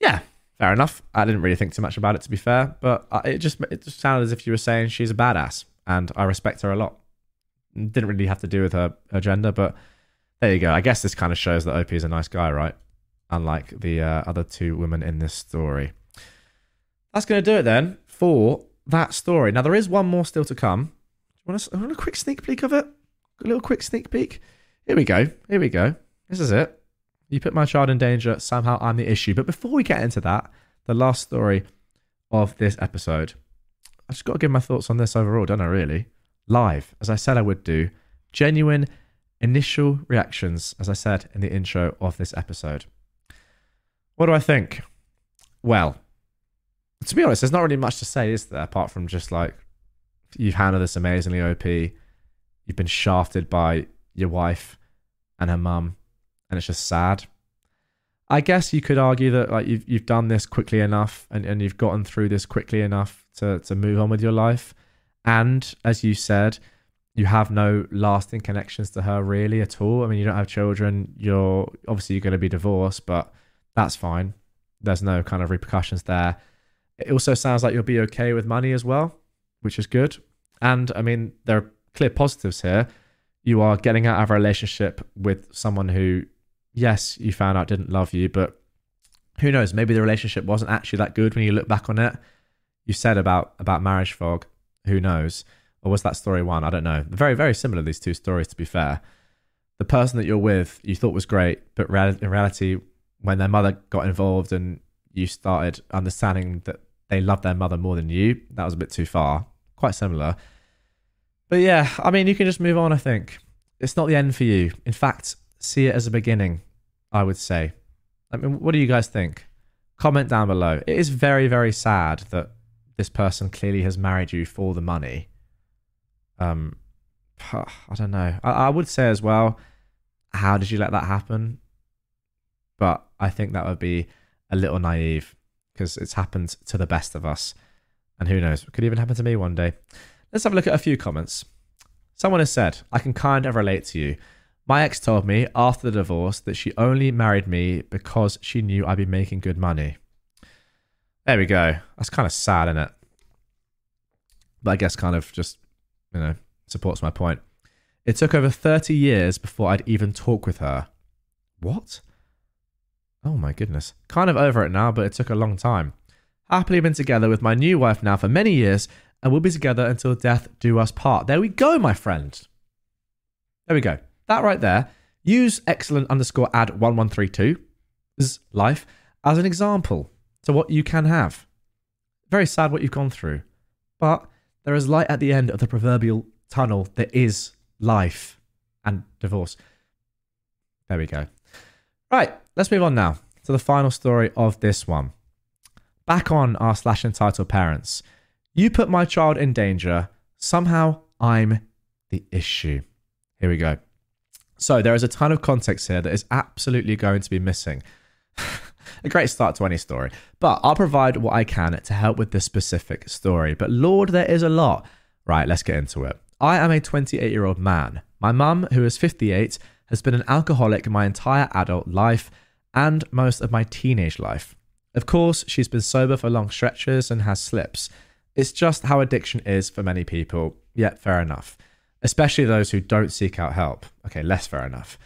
Yeah, fair enough. I didn't really think too much about it, to be fair, but it just it just sounded as if you were saying she's a badass, and I respect her a lot didn't really have to do with her, her gender, but there you go. I guess this kind of shows that OP is a nice guy, right? Unlike the uh, other two women in this story. That's going to do it then for that story. Now, there is one more still to come. Do you want a, want a quick sneak peek of it? A little quick sneak peek? Here we go. Here we go. This is it. You put my child in danger, somehow I'm the issue. But before we get into that, the last story of this episode, I just got to give my thoughts on this overall, don't I, really? live, as I said I would do. Genuine initial reactions, as I said in the intro of this episode. What do I think? Well, to be honest, there's not really much to say, is there? Apart from just like, you've handled this amazingly, OP. You've been shafted by your wife and her mum, and it's just sad. I guess you could argue that like you've you've done this quickly enough and, and you've gotten through this quickly enough to, to move on with your life. And as you said, you have no lasting connections to her really at all. I mean, you don't have children. You're obviously you're going to be divorced, but that's fine. There's no kind of repercussions there. It also sounds like you'll be okay with money as well, which is good. And I mean, there are clear positives here. You are getting out of a relationship with someone who, yes, you found out didn't love you, but who knows? Maybe the relationship wasn't actually that good when you look back on it. You said about about marriage fog who knows? Or was that story one? I don't know. Very, very similar, these two stories, to be fair. The person that you're with, you thought was great, but in reality, when their mother got involved and you started understanding that they love their mother more than you, that was a bit too far. Quite similar. But yeah, I mean, you can just move on, I think. It's not the end for you. In fact, see it as a beginning, I would say. I mean, what do you guys think? Comment down below. It is very, very sad that this person clearly has married you for the money. Um, I don't know. I, I would say as well, how did you let that happen? But I think that would be a little naive because it's happened to the best of us. And who knows, it could even happen to me one day. Let's have a look at a few comments. Someone has said, I can kind of relate to you. My ex told me after the divorce that she only married me because she knew I'd be making good money. There we go. That's kind of sad, isn't it? But I guess kind of just, you know, supports my point. It took over 30 years before I'd even talk with her. What? Oh my goodness. Kind of over it now, but it took a long time. Happily been together with my new wife now for many years, and we'll be together until death do us part. There we go, my friend. There we go. That right there. Use excellent underscore ad 1132's life as an example to what you can have. Very sad what you've gone through, but there is light at the end of the proverbial tunnel that is life and divorce. There we go. Right, let's move on now to the final story of this one. Back on our slash entitled parents. You put my child in danger. Somehow I'm the issue. Here we go. So there is a ton of context here that is absolutely going to be missing. a great start to any story, but I'll provide what I can to help with this specific story. But Lord, there is a lot. Right, let's get into it. I am a 28 year old man. My mum, who is 58, has been an alcoholic my entire adult life and most of my teenage life. Of course, she's been sober for long stretches and has slips. It's just how addiction is for many people, yet fair enough. Especially those who don't seek out help. Okay, less fair enough.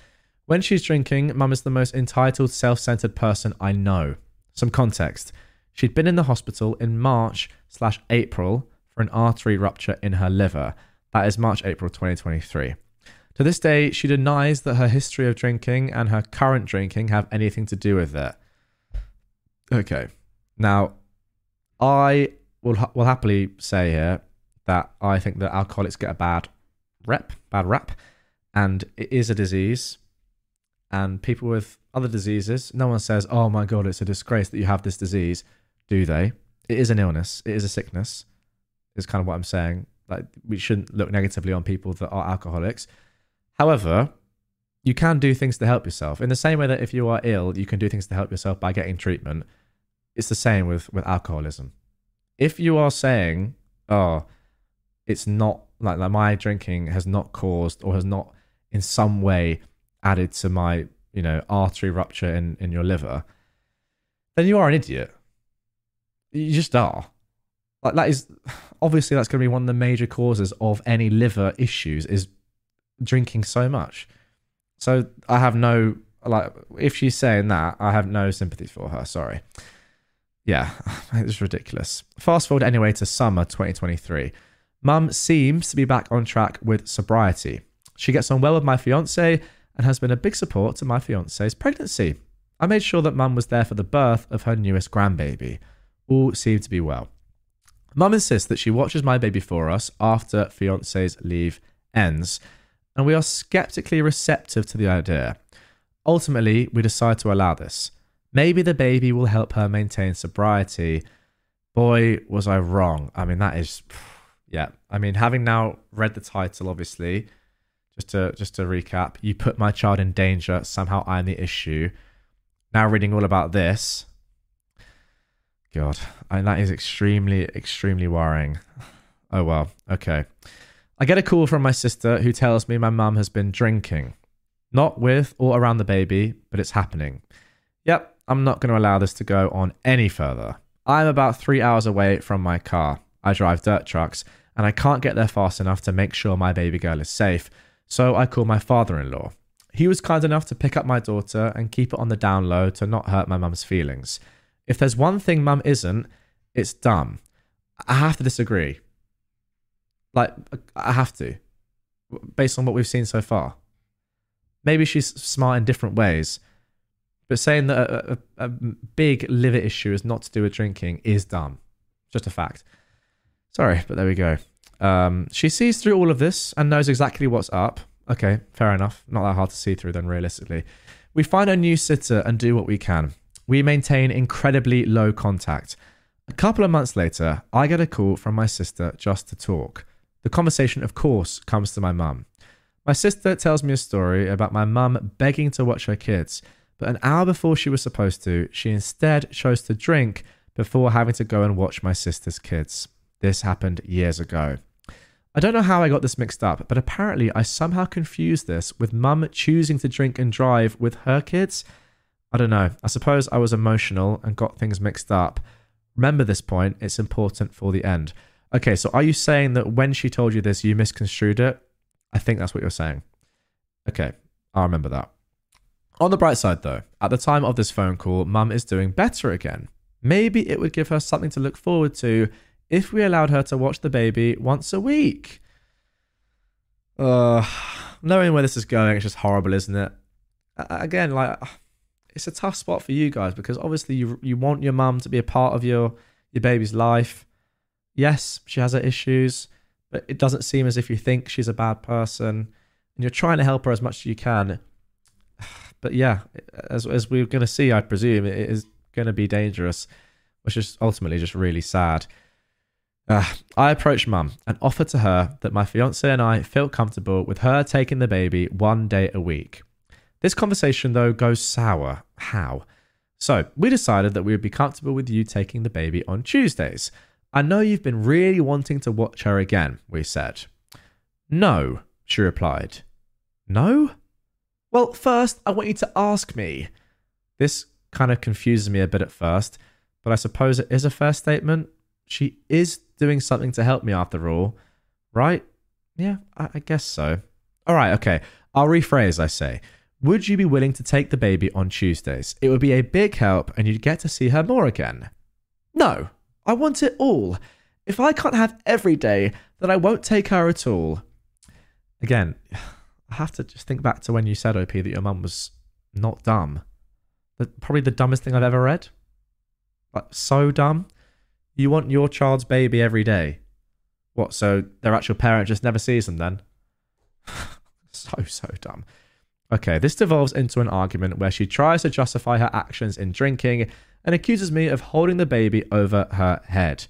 When she's drinking, mum is the most entitled, self centered person I know. Some context. She'd been in the hospital in March slash April for an artery rupture in her liver. That is March, April 2023. To this day, she denies that her history of drinking and her current drinking have anything to do with it. Okay. Now, I will, ha- will happily say here that I think that alcoholics get a bad rep, bad rap, and it is a disease. And people with other diseases, no one says, "Oh my god, it's a disgrace that you have this disease," do they? It is an illness. It is a sickness. Is kind of what I'm saying. Like we shouldn't look negatively on people that are alcoholics. However, you can do things to help yourself in the same way that if you are ill, you can do things to help yourself by getting treatment. It's the same with with alcoholism. If you are saying, "Oh, it's not like, like my drinking has not caused or has not in some way added to my you know artery rupture in in your liver then you are an idiot you just are like that is obviously that's going to be one of the major causes of any liver issues is drinking so much so i have no like if she's saying that i have no sympathy for her sorry yeah it's ridiculous fast forward anyway to summer 2023 Mum seems to be back on track with sobriety. She gets on well with my fiance and has been a big support to my fiance's pregnancy. I made sure that Mum was there for the birth of her newest grandbaby. All seem to be well. Mum insists that she watches my baby for us after fiance's leave ends, and we are skeptically receptive to the idea. Ultimately, we decide to allow this. Maybe the baby will help her maintain sobriety. Boy, was I wrong. I mean, that is yeah, I mean, having now read the title, obviously, just to just to recap, you put my child in danger. Somehow, I'm the issue. Now, reading all about this, God, I mean, that is extremely, extremely worrying. Oh well, okay. I get a call from my sister who tells me my mum has been drinking, not with or around the baby, but it's happening. Yep, I'm not going to allow this to go on any further. I'm about three hours away from my car. I drive dirt trucks and I can't get there fast enough to make sure my baby girl is safe. So I call my father in law. He was kind enough to pick up my daughter and keep it on the down low to not hurt my mum's feelings. If there's one thing mum isn't, it's dumb. I have to disagree. Like, I have to, based on what we've seen so far. Maybe she's smart in different ways, but saying that a, a, a big liver issue is not to do with drinking is dumb. Just a fact. Sorry, but there we go. Um, she sees through all of this and knows exactly what's up. Okay, fair enough. Not that hard to see through then, realistically. We find a new sitter and do what we can. We maintain incredibly low contact. A couple of months later, I get a call from my sister just to talk. The conversation, of course, comes to my mum. My sister tells me a story about my mum begging to watch her kids, but an hour before she was supposed to, she instead chose to drink before having to go and watch my sister's kids. This happened years ago. I don't know how I got this mixed up, but apparently I somehow confused this with mum choosing to drink and drive with her kids. I don't know. I suppose I was emotional and got things mixed up. Remember this point, it's important for the end. Okay, so are you saying that when she told you this, you misconstrued it? I think that's what you're saying. Okay, I'll remember that. On the bright side, though, at the time of this phone call, mum is doing better again. Maybe it would give her something to look forward to if we allowed her to watch the baby once a week. Uh, knowing where this is going, it's just horrible, isn't it? Again, like it's a tough spot for you guys because obviously you you want your mum to be a part of your your baby's life. Yes, she has her issues, but it doesn't seem as if you think she's a bad person, and you're trying to help her as much as you can. But yeah, as as we're going to see, I presume it is going to be dangerous, which is ultimately just really sad. Uh, I approached mum and offered to her that my fiance and I felt comfortable with her taking the baby one day a week. This conversation, though, goes sour. How? So, we decided that we would be comfortable with you taking the baby on Tuesdays. I know you've been really wanting to watch her again, we said. No, she replied. No? Well, first, I want you to ask me. This kind of confuses me a bit at first, but I suppose it is a fair statement. She is doing something to help me after all, right? Yeah, I, I guess so. All right, okay. I'll rephrase, I say. Would you be willing to take the baby on Tuesdays? It would be a big help and you'd get to see her more again. No, I want it all. If I can't have every day, then I won't take her at all. Again, I have to just think back to when you said, OP, that your mum was not dumb. probably the dumbest thing I've ever read. Like, so dumb. You want your child's baby every day. What, so their actual parent just never sees them then? so, so dumb. Okay, this devolves into an argument where she tries to justify her actions in drinking and accuses me of holding the baby over her head.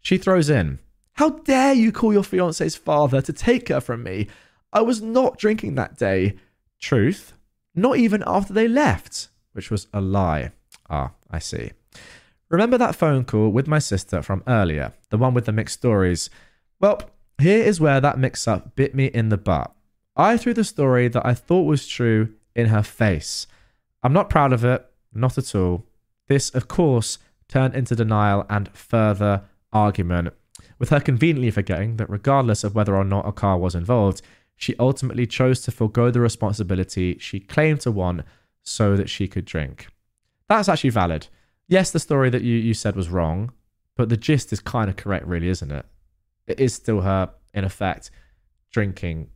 She throws in, How dare you call your fiance's father to take her from me? I was not drinking that day. Truth, not even after they left, which was a lie. Ah, I see. Remember that phone call with my sister from earlier, the one with the mixed stories? Well, here is where that mix up bit me in the butt. I threw the story that I thought was true in her face. I'm not proud of it, not at all. This, of course, turned into denial and further argument, with her conveniently forgetting that regardless of whether or not a car was involved, she ultimately chose to forego the responsibility she claimed to want so that she could drink. That's actually valid yes, the story that you, you said was wrong, but the gist is kind of correct, really, isn't it? It is still her, in effect, drinking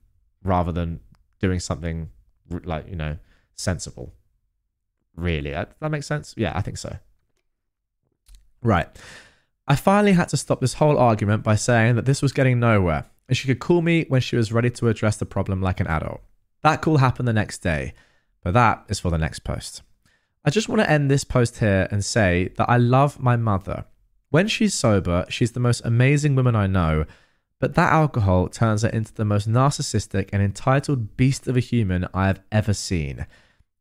rather than doing something like, you know, sensible. Really. That makes sense? Yeah, I think so. Right. I finally had to stop this whole argument by saying that this was getting nowhere and she could call me when she was ready to address the problem like an adult. That call happened the next day, but that is for the next post. I just want to end this post here and say that I love my mother. When she's sober, she's the most amazing woman I know, but that alcohol turns her into the most narcissistic and entitled beast of a human I have ever seen.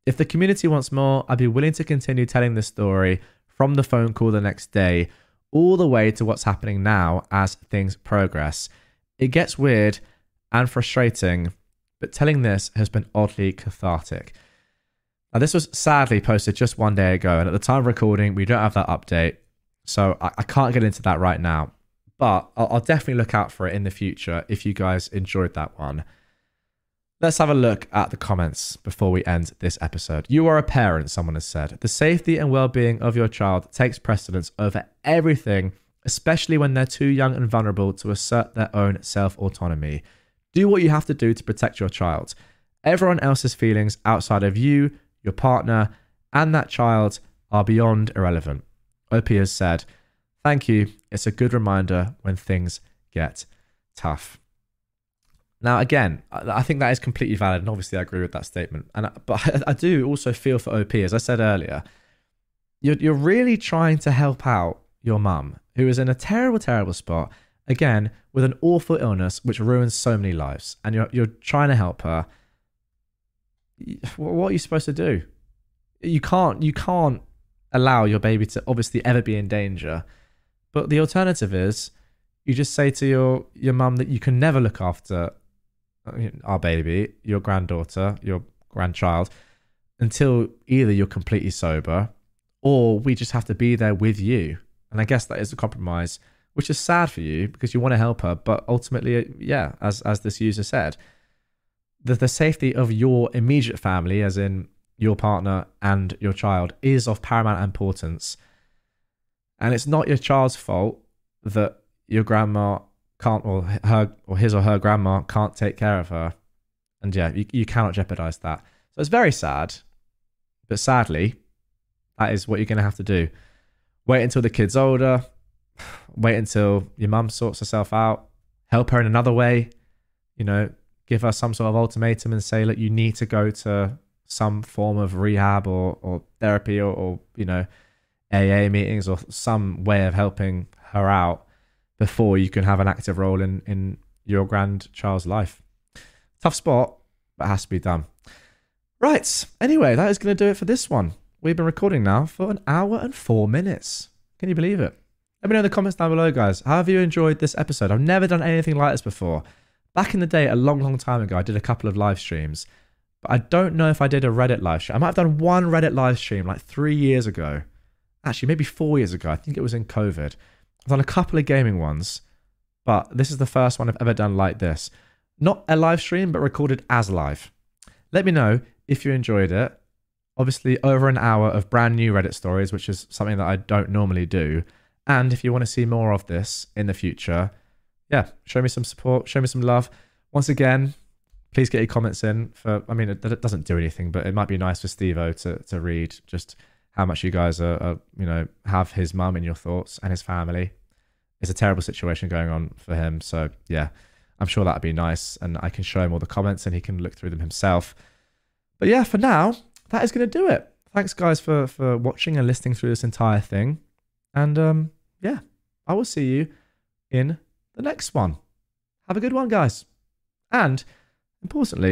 If the community wants more, I'd be willing to continue telling this story from the phone call the next day all the way to what's happening now as things progress. It gets weird and frustrating, but telling this has been oddly cathartic. Now, this was sadly posted just one day ago, and at the time of recording, we don't have that update. So I, I can't get into that right now. But I'll, I'll definitely look out for it in the future if you guys enjoyed that one. Let's have a look at the comments before we end this episode. You are a parent, someone has said. The safety and well being of your child takes precedence over everything, especially when they're too young and vulnerable to assert their own self autonomy. Do what you have to do to protect your child. Everyone else's feelings outside of you your partner, and that child are beyond irrelevant. OP has said, Thank you. It's a good reminder when things get tough. Now, again, I think that is completely valid, and obviously, I agree with that statement. And but I do also feel for OP, as I said earlier. You're you're really trying to help out your mum, who is in a terrible, terrible spot. Again, with an awful illness which ruins so many lives, and you're you're trying to help her what are you supposed to do? You can't you can't allow your baby to obviously ever be in danger. But the alternative is you just say to your your mum that you can never look after our baby, your granddaughter, your grandchild until either you're completely sober or we just have to be there with you. And I guess that is a compromise, which is sad for you because you want to help her, but ultimately, yeah, as as this user said, the, the safety of your immediate family, as in your partner and your child, is of paramount importance. And it's not your child's fault that your grandma can't, or her, or his or her grandma can't take care of her. And yeah, you, you cannot jeopardize that. So it's very sad. But sadly, that is what you're going to have to do. Wait until the kid's older. Wait until your mum sorts herself out. Help her in another way. You know, give her some sort of ultimatum and say, look, you need to go to some form of rehab or, or therapy or, or, you know, AA meetings or some way of helping her out before you can have an active role in, in your grandchild's life. Tough spot, but has to be done. Right. Anyway, that is going to do it for this one. We've been recording now for an hour and four minutes. Can you believe it? Let me know in the comments down below, guys. How have you enjoyed this episode? I've never done anything like this before. Back in the day, a long, long time ago, I did a couple of live streams, but I don't know if I did a Reddit live stream. I might have done one Reddit live stream like three years ago. Actually, maybe four years ago. I think it was in COVID. I've done a couple of gaming ones, but this is the first one I've ever done like this. Not a live stream, but recorded as live. Let me know if you enjoyed it. Obviously, over an hour of brand new Reddit stories, which is something that I don't normally do. And if you want to see more of this in the future, yeah, show me some support, show me some love. Once again, please get your comments in. For I mean, it, it doesn't do anything, but it might be nice for Stevo to to read just how much you guys are, are you know, have his mum in your thoughts and his family. It's a terrible situation going on for him. So yeah, I'm sure that'd be nice, and I can show him all the comments and he can look through them himself. But yeah, for now, that is going to do it. Thanks, guys, for for watching and listening through this entire thing. And um, yeah, I will see you in the next one. Have a good one, guys. And importantly,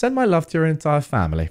send my love to your entire family.